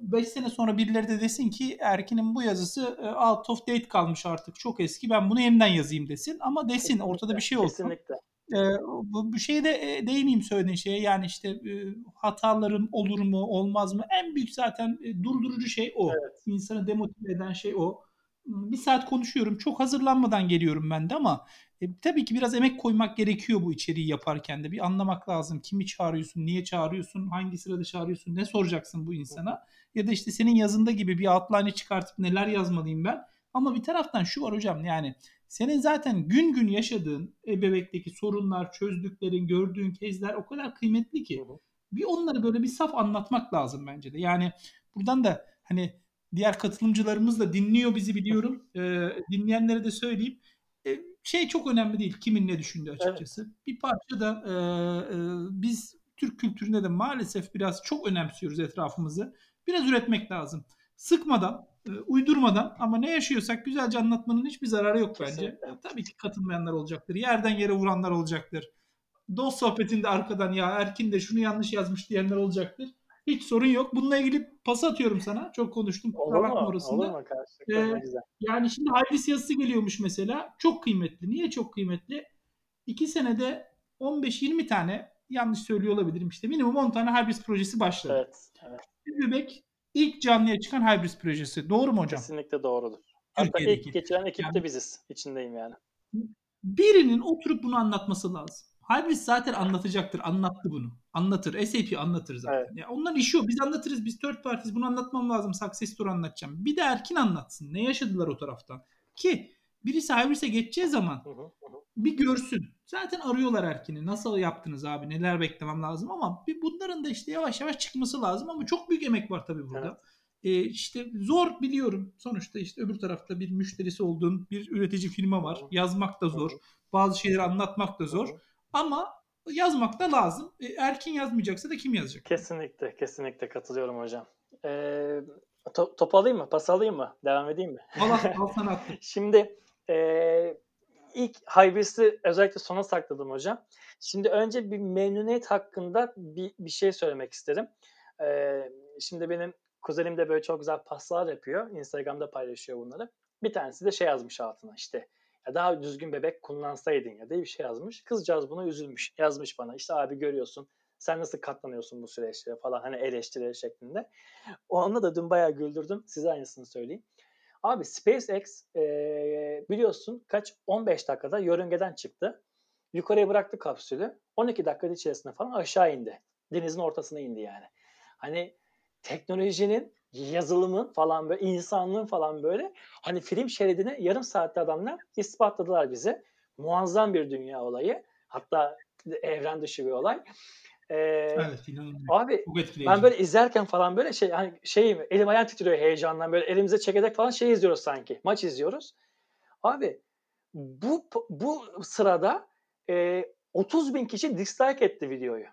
5 ee, sene sonra birileri de desin ki Erkin'in bu yazısı e, out of date kalmış artık çok eski ben bunu yeniden yazayım desin ama desin kesinlikle, ortada bir şey olsun. Kesinlikle. Ee, bu, bu şeye de e, değineyim söylediğin şeye yani işte e, hatalarım olur mu olmaz mı en büyük zaten e, durdurucu şey o. Evet. İnsanı demotive eden şey o. Bir saat konuşuyorum çok hazırlanmadan geliyorum ben de ama e, tabii ki biraz emek koymak gerekiyor bu içeriği yaparken de. Bir anlamak lazım. Kimi çağırıyorsun, niye çağırıyorsun, hangi sırada çağırıyorsun, ne soracaksın bu insana. Ya da işte senin yazında gibi bir outline çıkartıp neler yazmalıyım ben. Ama bir taraftan şu var hocam yani senin zaten gün gün yaşadığın ebevekteki sorunlar, çözdüklerin, gördüğün kezler o kadar kıymetli ki. Bir onları böyle bir saf anlatmak lazım bence de. Yani buradan da hani diğer katılımcılarımız da dinliyor bizi biliyorum. Ee, dinleyenlere de söyleyeyim. Ee, şey çok önemli değil kimin ne düşündüğü açıkçası. Evet. Bir parça da e, e, biz Türk kültüründe de maalesef biraz çok önemsiyoruz etrafımızı. Biraz üretmek lazım. Sıkmadan, e, uydurmadan ama ne yaşıyorsak güzelce anlatmanın hiçbir zararı yok Kesinlikle. bence. Tabii ki katılmayanlar olacaktır. Yerden yere vuranlar olacaktır. Dost sohbetinde arkadan ya Erkin de şunu yanlış yazmış diyenler olacaktır. Hiç sorun yok. Bununla ilgili pas atıyorum sana. Çok konuştum. Olur mu? Orasında. Olur mu ee, Yani şimdi hybris yazısı geliyormuş mesela. Çok kıymetli. Niye çok kıymetli? İki senede 15-20 tane yanlış söylüyor olabilirim işte. Minimum 10 tane hybris projesi başladı. Evet. evet. Bebek ilk canlıya çıkan hybris projesi. Doğru mu hocam? Kesinlikle doğrudur. Hatta ilk geçiren ekipte yani, biziz. İçindeyim yani. Birinin oturup bunu anlatması lazım. Hybris zaten anlatacaktır. Anlattı bunu. Anlatır. SAP anlatır zaten. Evet. Ya onların işi o. Biz anlatırız. Biz third partiyiz. Bunu anlatmam lazım. Success story anlatacağım. Bir de Erkin anlatsın. Ne yaşadılar o taraftan. Ki birisi Hybris'e geçeceği zaman Hı hı, hı. bir görsün. Zaten arıyorlar Erkin'i. Nasıl yaptınız abi? Neler beklemem lazım ama bir bunların da işte yavaş yavaş çıkması lazım ama çok büyük emek var tabii burada. Evet. Ee, işte zor biliyorum. Sonuçta işte öbür tarafta bir müşterisi olduğun bir üretici firma var. Yazmak da zor. Bazı şeyleri anlatmak da zor. Ama yazmak da lazım. E, Erkin yazmayacaksa da kim yazacak? Kesinlikle, kesinlikle katılıyorum hocam. Ee, to- top alayım mı? Pas alayım mı? Devam edeyim mi? Allah al sana. Şimdi eee ilk Hybris'i özellikle sona sakladım hocam. Şimdi önce bir memnuniyet hakkında bir, bir şey söylemek isterim. Eee, şimdi benim kuzenim de böyle çok güzel paslar yapıyor. Instagram'da paylaşıyor bunları. Bir tanesi de şey yazmış altına işte daha düzgün bebek kullansaydın ya diye bir şey yazmış. Kızcağız buna üzülmüş. Yazmış bana işte abi görüyorsun sen nasıl katlanıyorsun bu süreçlere falan hani eleştiri şeklinde. O anda da dün bayağı güldürdüm. Size aynısını söyleyeyim. Abi SpaceX eee, biliyorsun kaç 15 dakikada yörüngeden çıktı. Yukarıya bıraktı kapsülü. 12 dakika içerisinde falan aşağı indi. Denizin ortasına indi yani. Hani teknolojinin, yazılımın falan böyle insanlığın falan böyle hani film şeridine yarım saatte adamlar ispatladılar bize. Muazzam bir dünya olayı. Hatta evren dışı bir olay. Eee, Evet abi ben böyle izlerken falan böyle şey hani şey elim ayağım titriyor heyecandan böyle elimize çekirdek falan şey izliyoruz sanki. Maç izliyoruz. Abi bu bu sırada e, 30 bin kişi dislike etti videoyu.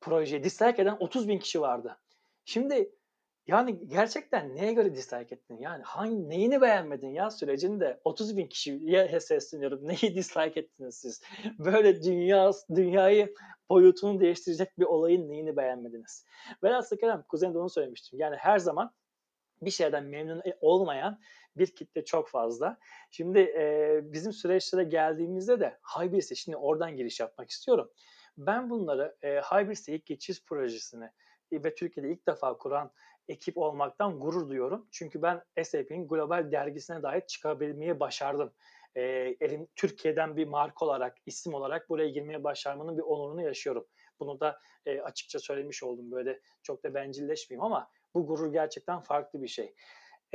Projeyi dislike eden 30 bin kişi vardı. Şimdi yani gerçekten neye göre dislike ettin? Yani hangi neyini beğenmedin ya sürecinde? 30 bin kişiye sesleniyorum. Neyi dislike ettiniz siz? Böyle dünya dünyayı boyutunu değiştirecek bir olayın neyini beğenmediniz? Velhasıl kelam kuzenim de onu söylemiştim. Yani her zaman bir şeyden memnun olmayan bir kitle çok fazla. Şimdi e, bizim süreçlere geldiğimizde de Hybris'e şimdi oradan giriş yapmak istiyorum. Ben bunları e, Hybris'e ilk geçiş projesini e, ve Türkiye'de ilk defa kuran ekip olmaktan gurur duyuyorum. Çünkü ben SAP'in global dergisine dair çıkabilmeyi başardım. E, elim Türkiye'den bir marka olarak, isim olarak buraya girmeye başarmanın bir onurunu yaşıyorum. Bunu da e, açıkça söylemiş oldum. Böyle çok da bencilleşmeyeyim ama bu gurur gerçekten farklı bir şey.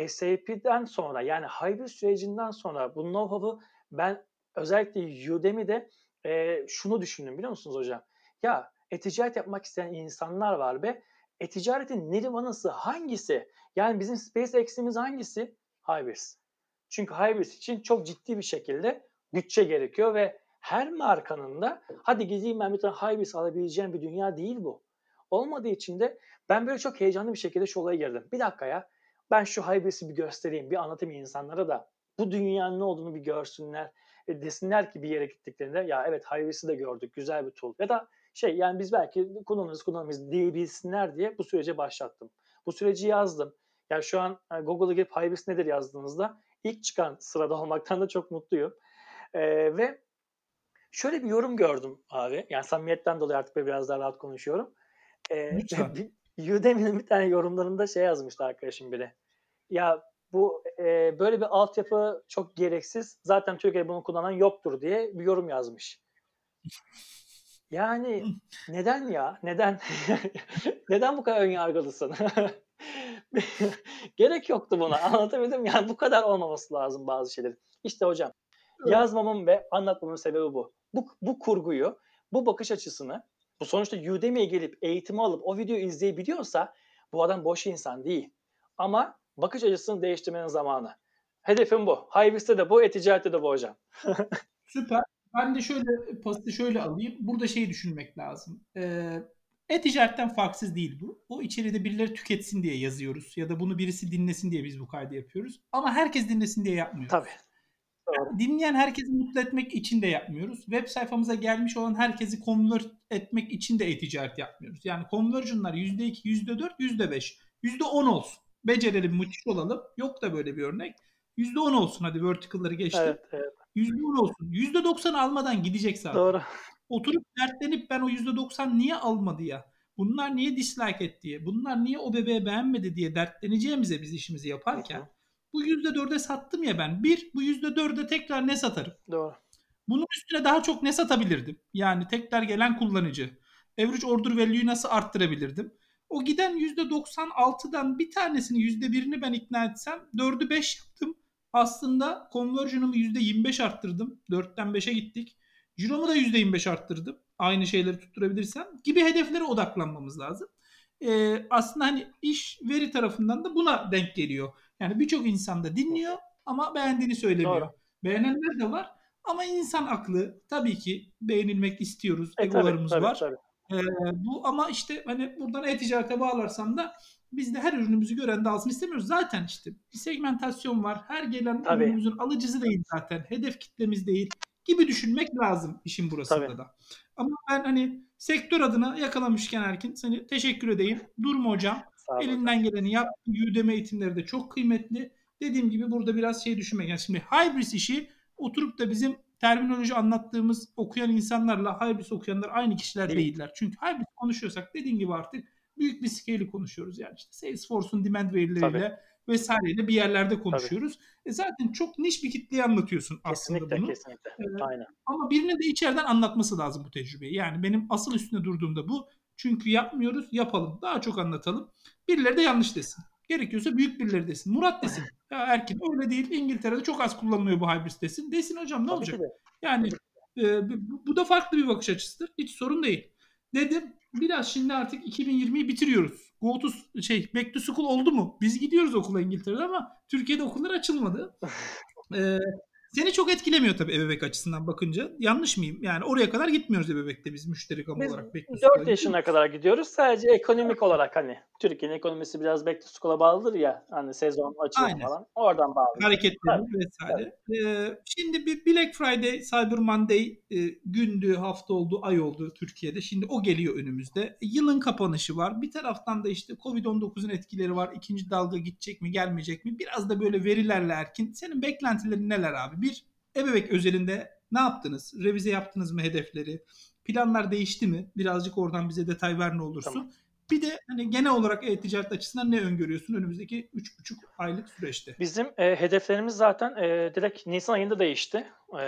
SAP'den sonra yani hybrid sürecinden sonra bu know-how'u ben özellikle Udemy'de e, şunu düşündüm biliyor musunuz hocam? Ya e-ticaret yapmak isteyen insanlar var ve e-ticaretin nirvanası hangisi? Yani bizim SpaceX'imiz hangisi? Hybris. Çünkü Hybris için çok ciddi bir şekilde bütçe gerekiyor ve her markanın da hadi gideyim ben bir tane Hybris alabileceğim bir dünya değil bu. Olmadığı için de ben böyle çok heyecanlı bir şekilde şu olaya girdim. Bir dakika ya ben şu Hybris'i bir göstereyim, bir anlatayım insanlara da bu dünyanın ne olduğunu bir görsünler. E, desinler ki bir yere gittiklerinde ya evet Hybris'i de gördük, güzel bir tool. Ya da şey yani biz belki kullanırız kullanırız diyebilsinler diye bu sürece başlattım. Bu süreci yazdım. Yani şu an yani Google'a girip Hybris nedir yazdığınızda ilk çıkan sırada olmaktan da çok mutluyum. Ee, ve şöyle bir yorum gördüm abi. Yani samimiyetten dolayı artık biraz daha rahat konuşuyorum. Ee. Udemy'nin bir tane yorumlarında şey yazmıştı arkadaşım biri. Ya bu e, böyle bir altyapı çok gereksiz. Zaten Türkiye'de bunu kullanan yoktur diye bir yorum yazmış. Yani neden ya? Neden? neden bu kadar önyargılısın? Gerek yoktu buna. Anlatabildim? Yani bu kadar olmaması lazım bazı şeylerin. İşte hocam yazmamın ve anlatmamın sebebi bu. Bu, bu kurguyu, bu bakış açısını, bu sonuçta Udemy'ye gelip eğitimi alıp o videoyu izleyebiliyorsa bu adam boş insan değil. Ama bakış açısını değiştirmenin zamanı. Hedefim bu. Hybris'te de bu, e-ticarette de bu hocam. Süper. Ben de şöyle pası şöyle alayım. Burada şeyi düşünmek lazım. Ee, e-ticaretten farksız değil bu. O içeride birileri tüketsin diye yazıyoruz. Ya da bunu birisi dinlesin diye biz bu kaydı yapıyoruz. Ama herkes dinlesin diye yapmıyoruz. Tabii. Dinleyen herkesi mutlu etmek için de yapmıyoruz. Web sayfamıza gelmiş olan herkesi convert etmek için de e-ticaret yapmıyoruz. Yani conversion'lar %2, %4, %5, %10 olsun. Becerelim, müthiş olalım. Yok da böyle bir örnek. %10 olsun hadi vertical'ları geçtim. Evet, evet. %10 olsun. %90 almadan gidecek zaten. Doğru. Oturup dertlenip ben o %90 niye almadı ya? Bunlar niye dislike etti diye. Bunlar niye o bebeği beğenmedi diye dertleneceğimize biz işimizi yaparken bu %4'e sattım ya ben. Bir, bu %4'e tekrar ne satarım? Doğru. Bunun üstüne daha çok ne satabilirdim? Yani tekrar gelen kullanıcı. Average order value'yu nasıl arttırabilirdim? O giden %96'dan bir tanesini %1'ini ben ikna etsem 4'ü 5 yaptım. Aslında conversion'ımı %25 arttırdım. 4'ten 5'e gittik. Ciromu da %25 arttırdım. Aynı şeyleri tutturabilirsem gibi hedeflere odaklanmamız lazım. Ee, aslında hani iş veri tarafından da buna denk geliyor. Yani birçok insan da dinliyor ama beğendiğini söylemiyor. Doğru. Beğenenler de var ama insan aklı tabii ki beğenilmek istiyoruz. E, egolarımız tabii, var. Tabii, tabii. Ee, bu ama işte hani buradan e-ticarete bağlarsam da biz de her ürünümüzü gören de alsın istemiyoruz. Zaten işte bir segmentasyon var. Her gelen Tabii. ürünümüzün alıcısı değil zaten. Hedef kitlemiz değil gibi düşünmek lazım işin burasında Tabii. da. Ama ben hani sektör adına yakalamışken Erkin seni teşekkür edeyim. Durma hocam. Elinden geleni yap. Udemy eğitimleri de çok kıymetli. Dediğim gibi burada biraz şey düşünmek. Yani şimdi hybris işi oturup da bizim terminoloji anlattığımız okuyan insanlarla hybris okuyanlar aynı kişiler Değil. değiller. Çünkü hybris konuşuyorsak dediğim gibi artık büyük bir scale'i konuşuyoruz. Yani işte Salesforce'un demand verileriyle Tabii. vesaireyle bir yerlerde konuşuyoruz. Tabii. E zaten çok niş bir kitleyi anlatıyorsun kesinlikle, aslında bunu. Kesinlikle, kesinlikle. Aynen. Ama birinin de içeriden anlatması lazım bu tecrübeyi. Yani benim asıl üstüne durduğumda bu. Çünkü yapmıyoruz, yapalım. Daha çok anlatalım. Birileri de yanlış desin. Gerekiyorsa büyük birileri desin. Murat desin. Ya Erkin öyle değil. İngiltere'de çok az kullanılıyor bu hybrid desin. Desin hocam ne Tabii olacak? Yani e, bu da farklı bir bakış açısıdır. Hiç sorun değil. Dedim biraz şimdi artık 2020'yi bitiriyoruz. Go to şey back to school oldu mu? Biz gidiyoruz okula İngiltere'de ama Türkiye'de okullar açılmadı. ee, seni çok etkilemiyor tabii ebebek açısından bakınca. Yanlış mıyım? Yani oraya kadar gitmiyoruz ebebekte biz müşteri kamu biz olarak. Biz 4 yaşına kadar gidiyoruz. Sadece ekonomik olarak hani Türkiye'nin ekonomisi biraz back to school'a bağlıdır ya. Hani sezon açılımı falan. Oradan bağlı. Hareketleri vesaire. Ee, şimdi bir Black Friday, Cyber Monday e, gündü, hafta oldu, ay oldu Türkiye'de. Şimdi o geliyor önümüzde. Yılın kapanışı var. Bir taraftan da işte Covid-19'un etkileri var. İkinci dalga gidecek mi, gelmeyecek mi? Biraz da böyle verilerle erkin. Senin beklentilerin neler abi? Bir, ebebek özelinde ne yaptınız? Revize yaptınız mı hedefleri? Planlar değişti mi? Birazcık oradan bize detay ver ne olursun. Tamam. Bir de hani genel olarak e-ticaret açısından ne öngörüyorsun önümüzdeki 3,5 aylık süreçte? Bizim e, hedeflerimiz zaten e, direkt Nisan ayında değişti. E,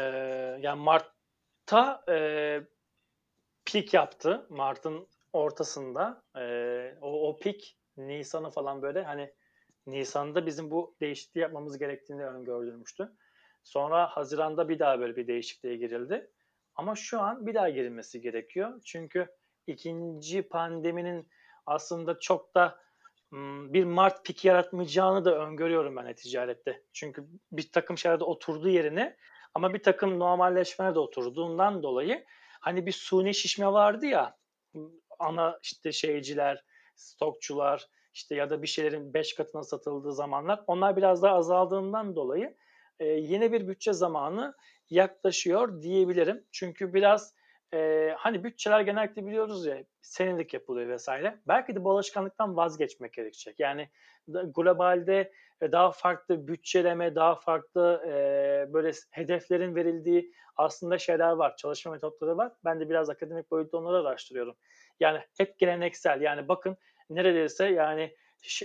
yani Mart'ta e, peak yaptı. Mart'ın ortasında. E, o, o peak Nisan'ı falan böyle hani Nisan'da bizim bu değişikliği yapmamız gerektiğini öngörülmüştü. Sonra Haziran'da bir daha böyle bir değişikliğe girildi. Ama şu an bir daha girilmesi gerekiyor. Çünkü ikinci pandeminin aslında çok da bir Mart pik yaratmayacağını da öngörüyorum ben ticarette. Çünkü bir takım şeylerde oturduğu yerine ama bir takım normalleşmeler de oturduğundan dolayı hani bir suni şişme vardı ya ana işte şeyciler, stokçular işte ya da bir şeylerin 5 katına satıldığı zamanlar onlar biraz daha azaldığından dolayı e, yeni bir bütçe zamanı yaklaşıyor diyebilirim. Çünkü biraz e, hani bütçeler genellikle biliyoruz ya senelik yapılıyor vesaire. Belki de bu alışkanlıktan vazgeçmek gerekecek. Yani globalde daha farklı bütçeleme, daha farklı e, böyle hedeflerin verildiği aslında şeyler var, çalışma metotları var. Ben de biraz akademik boyutta onları araştırıyorum. Yani hep geleneksel. Yani bakın neredeyse yani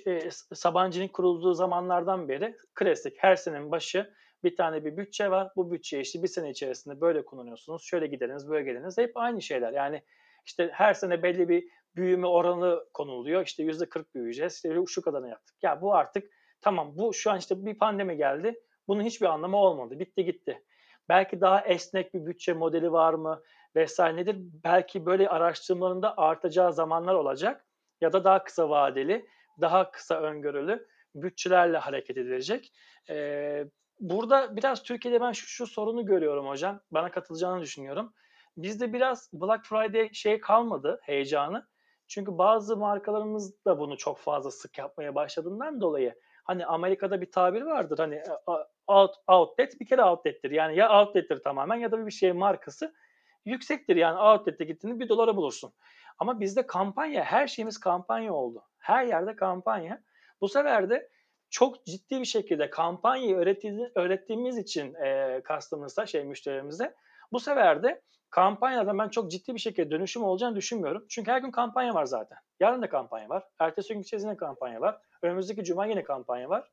e, Sabancı'nın kurulduğu zamanlardan beri klasik her senenin başı bir tane bir bütçe var. Bu bütçe işte bir sene içerisinde böyle kullanıyorsunuz. Şöyle gideriniz, böyle geliniz. Hep aynı şeyler. Yani işte her sene belli bir büyüme oranı konuluyor. İşte yüzde 40 büyüyeceğiz. İşte şu kadarını yaptık. Ya bu artık tamam bu şu an işte bir pandemi geldi. Bunun hiçbir anlamı olmadı. Bitti gitti. Belki daha esnek bir bütçe modeli var mı vesaire nedir? Belki böyle araştırmalarında artacağı zamanlar olacak ya da daha kısa vadeli, daha kısa öngörülü bütçelerle hareket edilecek. Ee, burada biraz Türkiye'de ben şu, şu sorunu görüyorum hocam. Bana katılacağını düşünüyorum. Bizde biraz Black Friday şey kalmadı heyecanı. Çünkü bazı markalarımız da bunu çok fazla sık yapmaya başladığından dolayı hani Amerika'da bir tabir vardır hani out, outlet bir kere outlet'tir. Yani ya outlet'tir tamamen ya da bir şey markası yüksektir. Yani outlet'e gittiğinde bir dolara bulursun. Ama bizde kampanya, her şeyimiz kampanya oldu. Her yerde kampanya. Bu sefer de çok ciddi bir şekilde kampanyayı öğrettiğimiz, için e, customers'a, şey müşterilerimize bu sefer de kampanyadan ben çok ciddi bir şekilde dönüşüm olacağını düşünmüyorum. Çünkü her gün kampanya var zaten. Yarın da kampanya var. Ertesi gün içerisinde kampanya var. Önümüzdeki cuma yine kampanya var.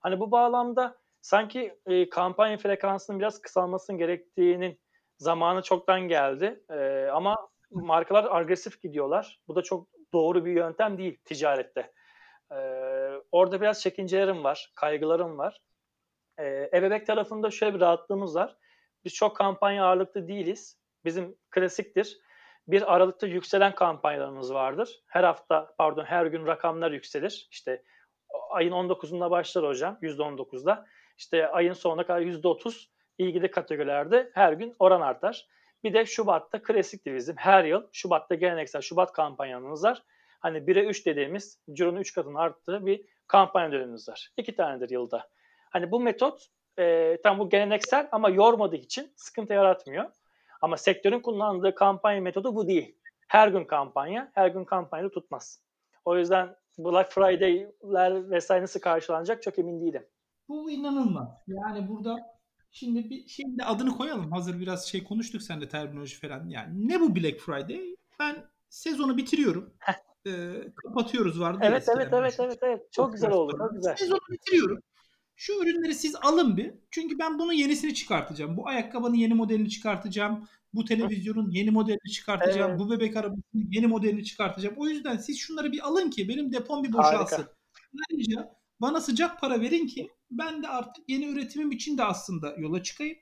Hani bu bağlamda sanki e, kampanya frekansının biraz kısalmasının gerektiğinin Zamanı çoktan geldi. Ee, ama markalar agresif gidiyorlar. Bu da çok doğru bir yöntem değil ticarette. Ee, orada biraz çekincelerim var, kaygılarım var. Ee, ebebek tarafında şöyle bir rahatlığımız var. Biz çok kampanya ağırlıklı değiliz. Bizim klasiktir. Bir aralıkta yükselen kampanyalarımız vardır. Her hafta, pardon her gün rakamlar yükselir. İşte ayın 19'unda başlar hocam, %19'da. İşte ayın sonuna kadar %30 ilgili kategorilerde her gün oran artar. Bir de Şubat'ta klasiktir bizim. Her yıl Şubat'ta geleneksel Şubat kampanyamız var. Hani 1'e 3 dediğimiz cironun 3 katını arttığı bir kampanya dönemimiz var. İki tanedir yılda. Hani bu metot e, tam bu geleneksel ama yormadığı için sıkıntı yaratmıyor. Ama sektörün kullandığı kampanya metodu bu değil. Her gün kampanya, her gün kampanyayı tutmaz. O yüzden Black Friday'ler vesaire nasıl karşılanacak çok emin değilim. Bu inanılmaz. Yani burada şimdi bir şimdi adını koyalım. Hazır biraz şey konuştuk sen de terminoloji falan. Yani ne bu Black Friday? Ben sezonu bitiriyorum. E, kapatıyoruz vardı. Evet evet evet evet evet. Çok güzel oldu. Çok güzel. Sezonu bitiriyorum. Şu ürünleri siz alın bir. Çünkü ben bunun yenisini çıkartacağım. Bu ayakkabının yeni modelini çıkartacağım. Bu televizyonun yeni modelini çıkartacağım. Evet. Bu bebek arabasının yeni modelini çıkartacağım. O yüzden siz şunları bir alın ki benim depom bir boşalsın. Harika. Ayrıca bana sıcak para verin ki ben de artık yeni üretimim için de aslında yola çıkayım.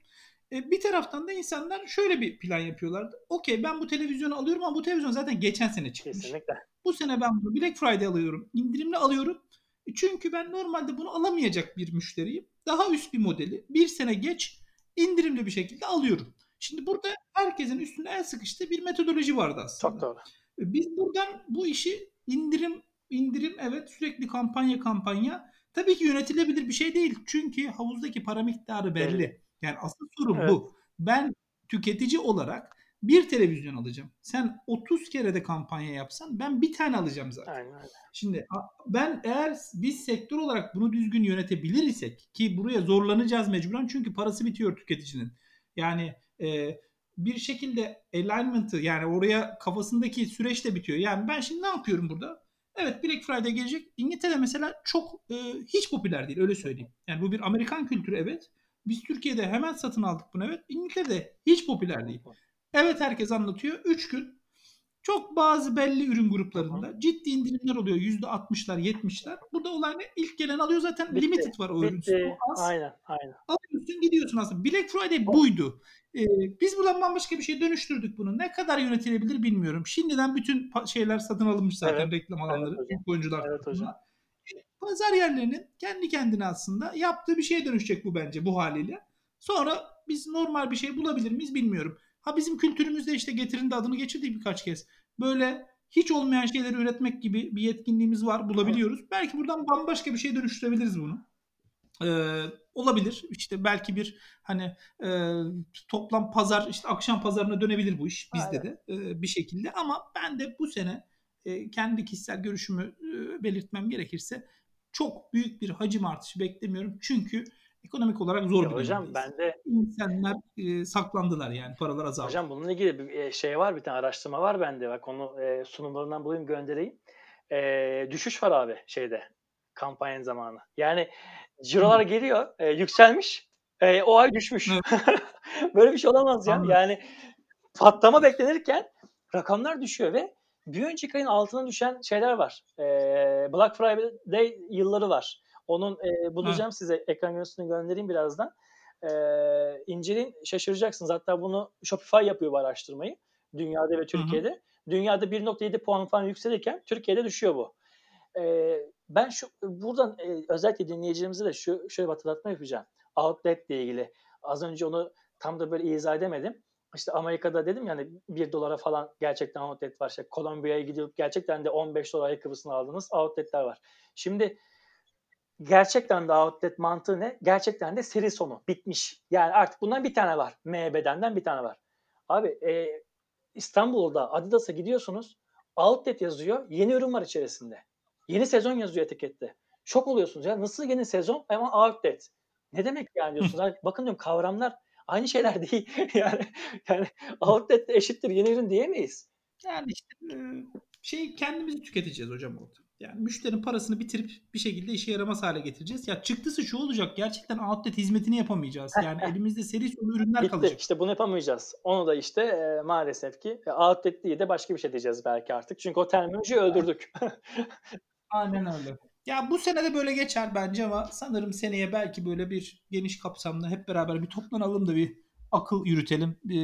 E, bir taraftan da insanlar şöyle bir plan yapıyorlardı. Okey ben bu televizyonu alıyorum ama bu televizyon zaten geçen sene çıkmış. Kesinlikle. Bu sene ben bunu Black Friday alıyorum. indirimli alıyorum. E, çünkü ben normalde bunu alamayacak bir müşteriyim. Daha üst bir modeli bir sene geç indirimli bir şekilde alıyorum. Şimdi burada herkesin üstünde el sıkıştığı bir metodoloji vardı aslında. Çok doğru. E, biz buradan bu işi indirim indirim evet sürekli kampanya kampanya tabii ki yönetilebilir bir şey değil. Çünkü havuzdaki para miktarı belli. belli. Yani asıl sorun evet. bu. Ben tüketici olarak bir televizyon alacağım. Sen 30 kere de kampanya yapsan ben bir tane alacağım zaten. Aynen. Şimdi ben eğer biz sektör olarak bunu düzgün yönetebilir isek ki buraya zorlanacağız mecburen çünkü parası bitiyor tüketicinin. Yani e, bir şekilde alignment'ı yani oraya kafasındaki süreç de bitiyor. Yani ben şimdi ne yapıyorum burada? Evet Black Friday gelecek. İngiltere mesela çok e, hiç popüler değil öyle söyleyeyim. Yani bu bir Amerikan kültürü evet. Biz Türkiye'de hemen satın aldık bunu evet. İngiltere'de hiç popüler değil. Evet herkes anlatıyor. 3 gün çok bazı belli ürün gruplarında Aha. ciddi indirimler oluyor. %60'lar 70'ler. Burada olay ne? İlk gelen alıyor zaten Bitti. limited var o ürün. Aynen aynen. Alıyorsun gidiyorsun aslında. Black Friday buydu. Ee, biz buradan bambaşka bir şey dönüştürdük bunu. Ne kadar yönetilebilir bilmiyorum. Şimdiden bütün şeyler satın alınmış zaten evet. reklam alanları. Evet, oyuncular evet, hocam. Pazar yerlerinin kendi kendine aslında yaptığı bir şeye dönüşecek bu bence bu haliyle. Sonra biz normal bir şey bulabilir miyiz bilmiyorum. Ha bizim kültürümüzde işte getirin de adını geçirdik birkaç kez. Böyle hiç olmayan şeyleri üretmek gibi bir yetkinliğimiz var bulabiliyoruz. Belki buradan bambaşka bir şey dönüştürebiliriz bunu. Ee, olabilir. İşte belki bir hani e, toplam pazar işte akşam pazarına dönebilir bu iş bizde Aynen. de e, bir şekilde ama ben de bu sene e, kendi kişisel görüşümü e, belirtmem gerekirse çok büyük bir hacim artışı beklemiyorum. Çünkü ekonomik olarak zor ya bir Hocam ben de insanlar e, saklandılar yani paralar azaldı. Hocam bununla ilgili bir şey var bir tane araştırma var bende bak onu e, sunumlarından bulayım göndereyim. E, düşüş var abi şeyde kampanyanın zamanı. Yani cirolar geliyor e, yükselmiş e, o ay düşmüş. Böyle bir şey olamaz ya. Anladım. Yani patlama beklenirken rakamlar düşüyor ve bir önceki ayın altına düşen şeyler var. E, Black Friday yılları var. Onun e, bulacağım Hı. size ekran görüntüsünü göndereyim birazdan. E, inceleyin şaşıracaksınız. Hatta bunu Shopify yapıyor bu araştırmayı. Dünyada ve Türkiye'de. Hı hı. Dünyada 1.7 puan falan yükselirken Türkiye'de düşüyor bu. E, ben şu buradan e, özellikle dinleyicilerimize de şu şöyle bir hatırlatma yapacağım. Outlet ile ilgili. Az önce onu tam da böyle izah edemedim. İşte Amerika'da dedim yani 1 dolara falan gerçekten outlet var. İşte Kolombiya'ya gidip gerçekten de 15 dolar ayakkabısını aldığınız outletler var. Şimdi gerçekten de outlet mantığı ne? Gerçekten de seri sonu bitmiş. Yani artık bundan bir tane var. M bedenden bir tane var. Abi e, İstanbul'da Adidas'a gidiyorsunuz. Outlet yazıyor. Yeni ürün var içerisinde. Yeni sezon yazıyor etikette. Şok oluyorsunuz ya. Nasıl yeni sezon ama outlet. Ne demek yani diyorsunuz. Bakın diyorum kavramlar aynı şeyler değil. yani yani outlet de eşittir yeni ürün diyemeyiz. Yani işte şey kendimizi tüketeceğiz hocam orada. Yani müşterinin parasını bitirip bir şekilde işe yaramaz hale getireceğiz. Ya çıktısı şu olacak. Gerçekten outlet hizmetini yapamayacağız. Yani elimizde seri solu ürünler Gitti. kalacak. İşte bunu yapamayacağız. Onu da işte e, maalesef ki e, outlet değil de başka bir şey diyeceğiz belki artık. Çünkü o terminolojiyi öldürdük. Aynen öyle. Ya bu sene de böyle geçer bence ama sanırım seneye belki böyle bir geniş kapsamlı hep beraber bir toplanalım da bir akıl yürütelim. Ee,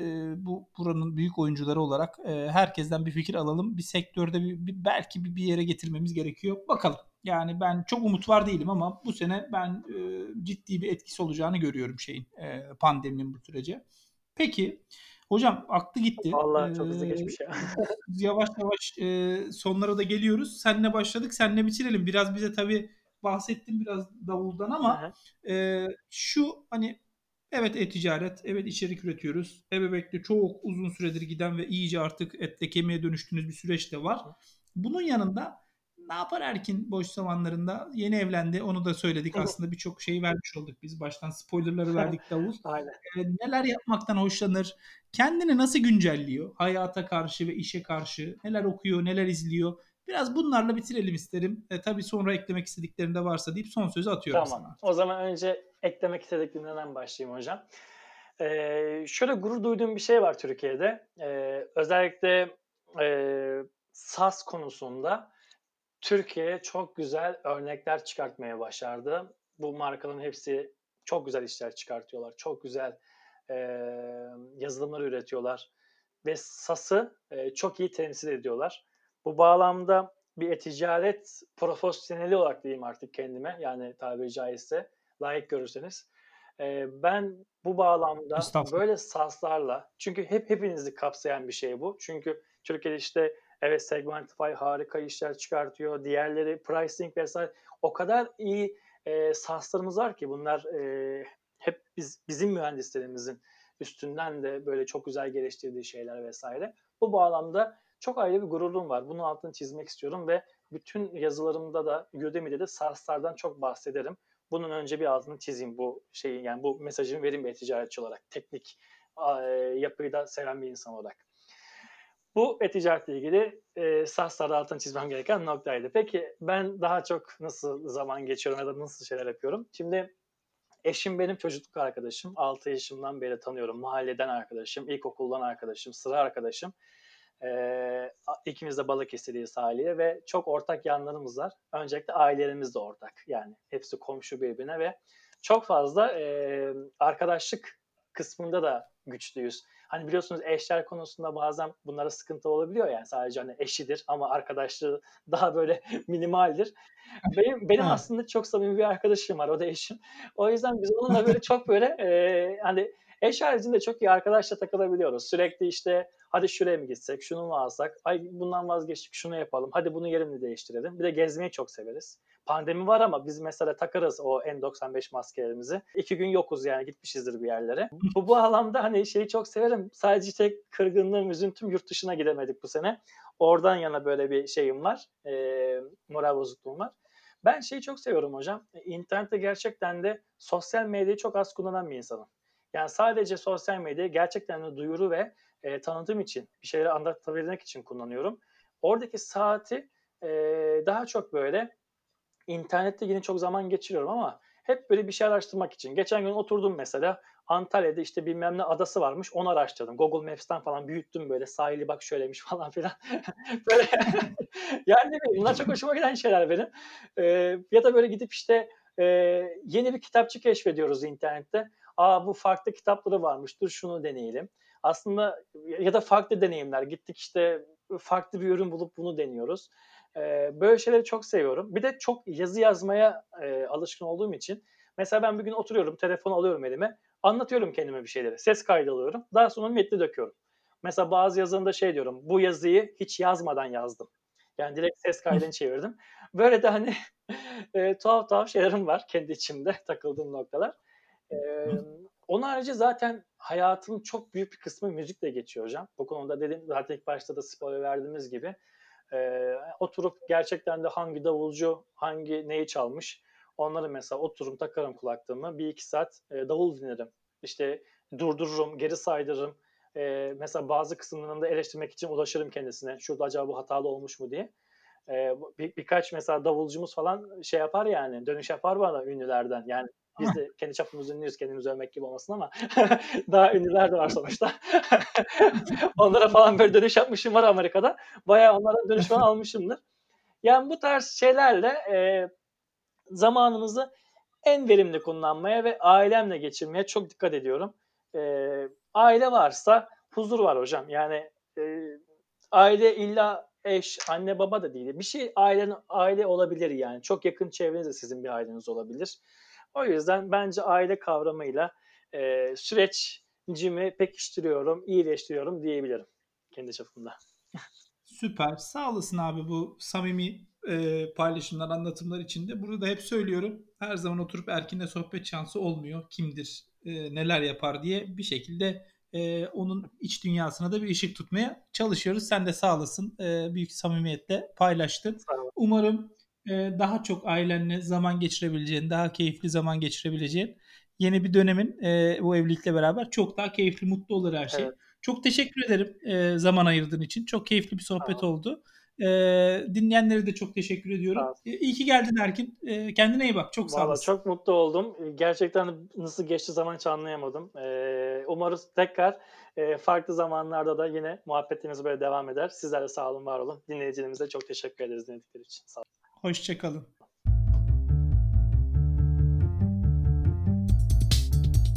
e, bu buranın büyük oyuncuları olarak e, herkesten bir fikir alalım. Bir sektörde bir, bir- belki bir, bir yere getirmemiz gerekiyor. Bakalım. Yani ben çok umut var değilim ama bu sene ben e, ciddi bir etkisi olacağını görüyorum şeyin e, pandeminin bu sürece. Peki hocam aklı gitti. Vallahi çok hızlı Ee, geçmiş ya. yavaş yavaş e, sonlara da geliyoruz. Senle başladık, senle bitirelim. Biraz bize tabii bahsettim biraz davuldan ama e, şu hani evet e-ticaret, evet içerik üretiyoruz. Ebebek'te çok uzun süredir giden ve iyice artık etle kemiğe dönüştüğünüz bir süreç de var. Bunun yanında ne yapar Erkin boş zamanlarında? Yeni evlendi. Onu da söyledik aslında birçok şeyi vermiş olduk biz. Baştan spoilerları verdik davul. Aynen. E, neler yapmaktan hoşlanır? Kendini nasıl güncelliyor? Hayata karşı ve işe karşı neler okuyor, neler izliyor? Biraz bunlarla bitirelim isterim. E, tabii sonra eklemek istediklerim de varsa deyip son sözü atıyorum Tamam. sana. O zaman önce eklemek istediklerimden başlayayım hocam. Ee, şöyle gurur duyduğum bir şey var Türkiye'de. Ee, özellikle e, SAS konusunda Türkiye çok güzel örnekler çıkartmaya başardı. Bu markaların hepsi çok güzel işler çıkartıyorlar. Çok güzel e, yazılımlar üretiyorlar. Ve SAS'ı e, çok iyi temsil ediyorlar. Bu bağlamda bir e-ticaret profesyoneli olarak diyeyim artık kendime. Yani tabiri caizse layık görürseniz. E, ben bu bağlamda böyle SaaS'larla çünkü hep hepinizi kapsayan bir şey bu. Çünkü Türkiye'de işte evet Segmentify harika işler çıkartıyor. Diğerleri pricing vesaire o kadar iyi e, SaaS'larımız var ki bunlar e, hep biz bizim mühendislerimizin üstünden de böyle çok güzel geliştirdiği şeyler vesaire. Bu bağlamda çok ayrı bir gururum var. Bunun altını çizmek istiyorum ve bütün yazılarımda da Udemy'de de SaaS'lardan çok bahsederim. Bunun önce bir altını çizeyim bu şeyi yani bu mesajını vereyim bir ticaretçi olarak. Teknik e, yapıyı da seven bir insan olarak. Bu e-ticaretle ilgili e, SaaS'larda altını çizmem gereken noktaydı. Peki ben daha çok nasıl zaman geçiyorum ya da nasıl şeyler yapıyorum? Şimdi eşim benim çocukluk arkadaşım. 6 yaşımdan beri tanıyorum. Mahalleden arkadaşım, ilkokuldan arkadaşım, sıra arkadaşım. Ee, ikimiz de Balıkesirliyiz haliyle ve çok ortak yanlarımız var. Öncelikle ailelerimiz de ortak. Yani hepsi komşu birbirine ve çok fazla e, arkadaşlık kısmında da güçlüyüz. Hani biliyorsunuz eşler konusunda bazen bunlara sıkıntı olabiliyor yani sadece hani eşidir ama arkadaşlığı daha böyle minimaldir. Benim, benim aslında çok samimi bir arkadaşım var o da eşim. O yüzden biz onunla böyle çok böyle e, hani eş haricinde çok iyi arkadaşla takılabiliyoruz. Sürekli işte hadi şuraya mı gitsek, şunu mu alsak, ay bundan vazgeçtik şunu yapalım, hadi bunu yerini değiştirelim. Bir de gezmeyi çok severiz. Pandemi var ama biz mesela takarız o N95 maskelerimizi. İki gün yokuz yani gitmişizdir bir yerlere. Bu alanda hani şeyi çok severim. Sadece tek kırgınlığım, üzüntüm yurt dışına gidemedik bu sene. Oradan yana böyle bir şeyim var. E, moral bozukluğum var. Ben şeyi çok seviyorum hocam. İnternette gerçekten de sosyal medyayı çok az kullanan bir insanım. Yani sadece sosyal medyayı gerçekten de duyuru ve e, tanıtım için, bir şeyleri anlatabilmek için kullanıyorum. Oradaki saati e, daha çok böyle internette yine çok zaman geçiriyorum ama hep böyle bir şey araştırmak için. Geçen gün oturdum mesela Antalya'da işte bilmem ne adası varmış onu araştırdım. Google Maps'ten falan büyüttüm böyle sahili bak şöylemiş falan filan. böyle yani ne bileyim bunlar çok hoşuma giden şeyler benim. Ee, ya da böyle gidip işte e, yeni bir kitapçı keşfediyoruz internette. Aa bu farklı kitapları varmış dur şunu deneyelim. Aslında ya da farklı deneyimler. Gittik işte farklı bir ürün bulup bunu deniyoruz. Ee, böyle şeyleri çok seviyorum. Bir de çok yazı yazmaya e, alışkın olduğum için mesela ben bir gün oturuyorum, telefonu alıyorum elime, anlatıyorum kendime bir şeyleri. Ses kaydı alıyorum. Daha sonra metni döküyorum. Mesela bazı yazılarında şey diyorum, bu yazıyı hiç yazmadan yazdım. Yani direkt ses kaydını çevirdim. Böyle de hani e, tuhaf tuhaf şeylerim var kendi içimde takıldığım noktalar. Onun harici zaten hayatın çok büyük bir kısmı müzikle geçiyor hocam. Bu konuda dedim zaten ilk başta da spoiler verdiğimiz gibi e, oturup gerçekten de hangi davulcu hangi neyi çalmış onları mesela otururum takarım kulaklığımı bir iki saat e, davul dinlerim. İşte durdururum, geri saydırırım. E, mesela bazı kısımlarını da eleştirmek için ulaşırım kendisine. Şurada acaba bu hatalı olmuş mu diye. e, bir, birkaç mesela davulcumuz falan şey yapar yani dönüş yapar bana ünlülerden. Yani biz de kendi çapımızda ünlüyüz kendimizi övmek gibi olmasın ama daha ünlüler de var sonuçta. Onlara falan böyle dönüş yapmışım var Amerika'da. Bayağı onlardan dönüş falan almışımdır. Yani bu tarz şeylerle e, zamanımızı en verimli kullanmaya ve ailemle geçirmeye çok dikkat ediyorum. E, aile varsa huzur var hocam. Yani e, aile illa eş, anne baba da değil. Bir şey ailen aile olabilir yani. Çok yakın çevreniz de sizin bir aileniz olabilir. O yüzden bence aile kavramıyla e, sürecimi pekiştiriyorum, iyileştiriyorum diyebilirim kendi çapımda. Süper. Sağ olasın abi bu samimi e, paylaşımlar, anlatımlar için de. Burada hep söylüyorum. Her zaman oturup Erkin'le sohbet şansı olmuyor. Kimdir, e, neler yapar diye bir şekilde e, onun iç dünyasına da bir ışık tutmaya çalışıyoruz. Sen de sağ olasın. E, büyük samimiyetle paylaştın. Umarım daha çok ailenle zaman geçirebileceğin, daha keyifli zaman geçirebileceğin yeni bir dönemin bu evlilikle beraber çok daha keyifli, mutlu olur her şey. Evet. Çok teşekkür ederim zaman ayırdığın için. Çok keyifli bir sohbet ol. oldu. Dinleyenlere de çok teşekkür ediyorum. E, iyi ki geldin Erkin. Kendine iyi bak. Çok sağ olasın. çok mutlu oldum. Gerçekten nasıl geçti zaman hiç anlayamadım. Umarız tekrar farklı zamanlarda da yine muhabbetimiz böyle devam eder. Sizler de sağ olun, var olun. Dinleyicilerimize çok teşekkür ederiz dinledikleri için. Sağ olun. Hoşçakalın.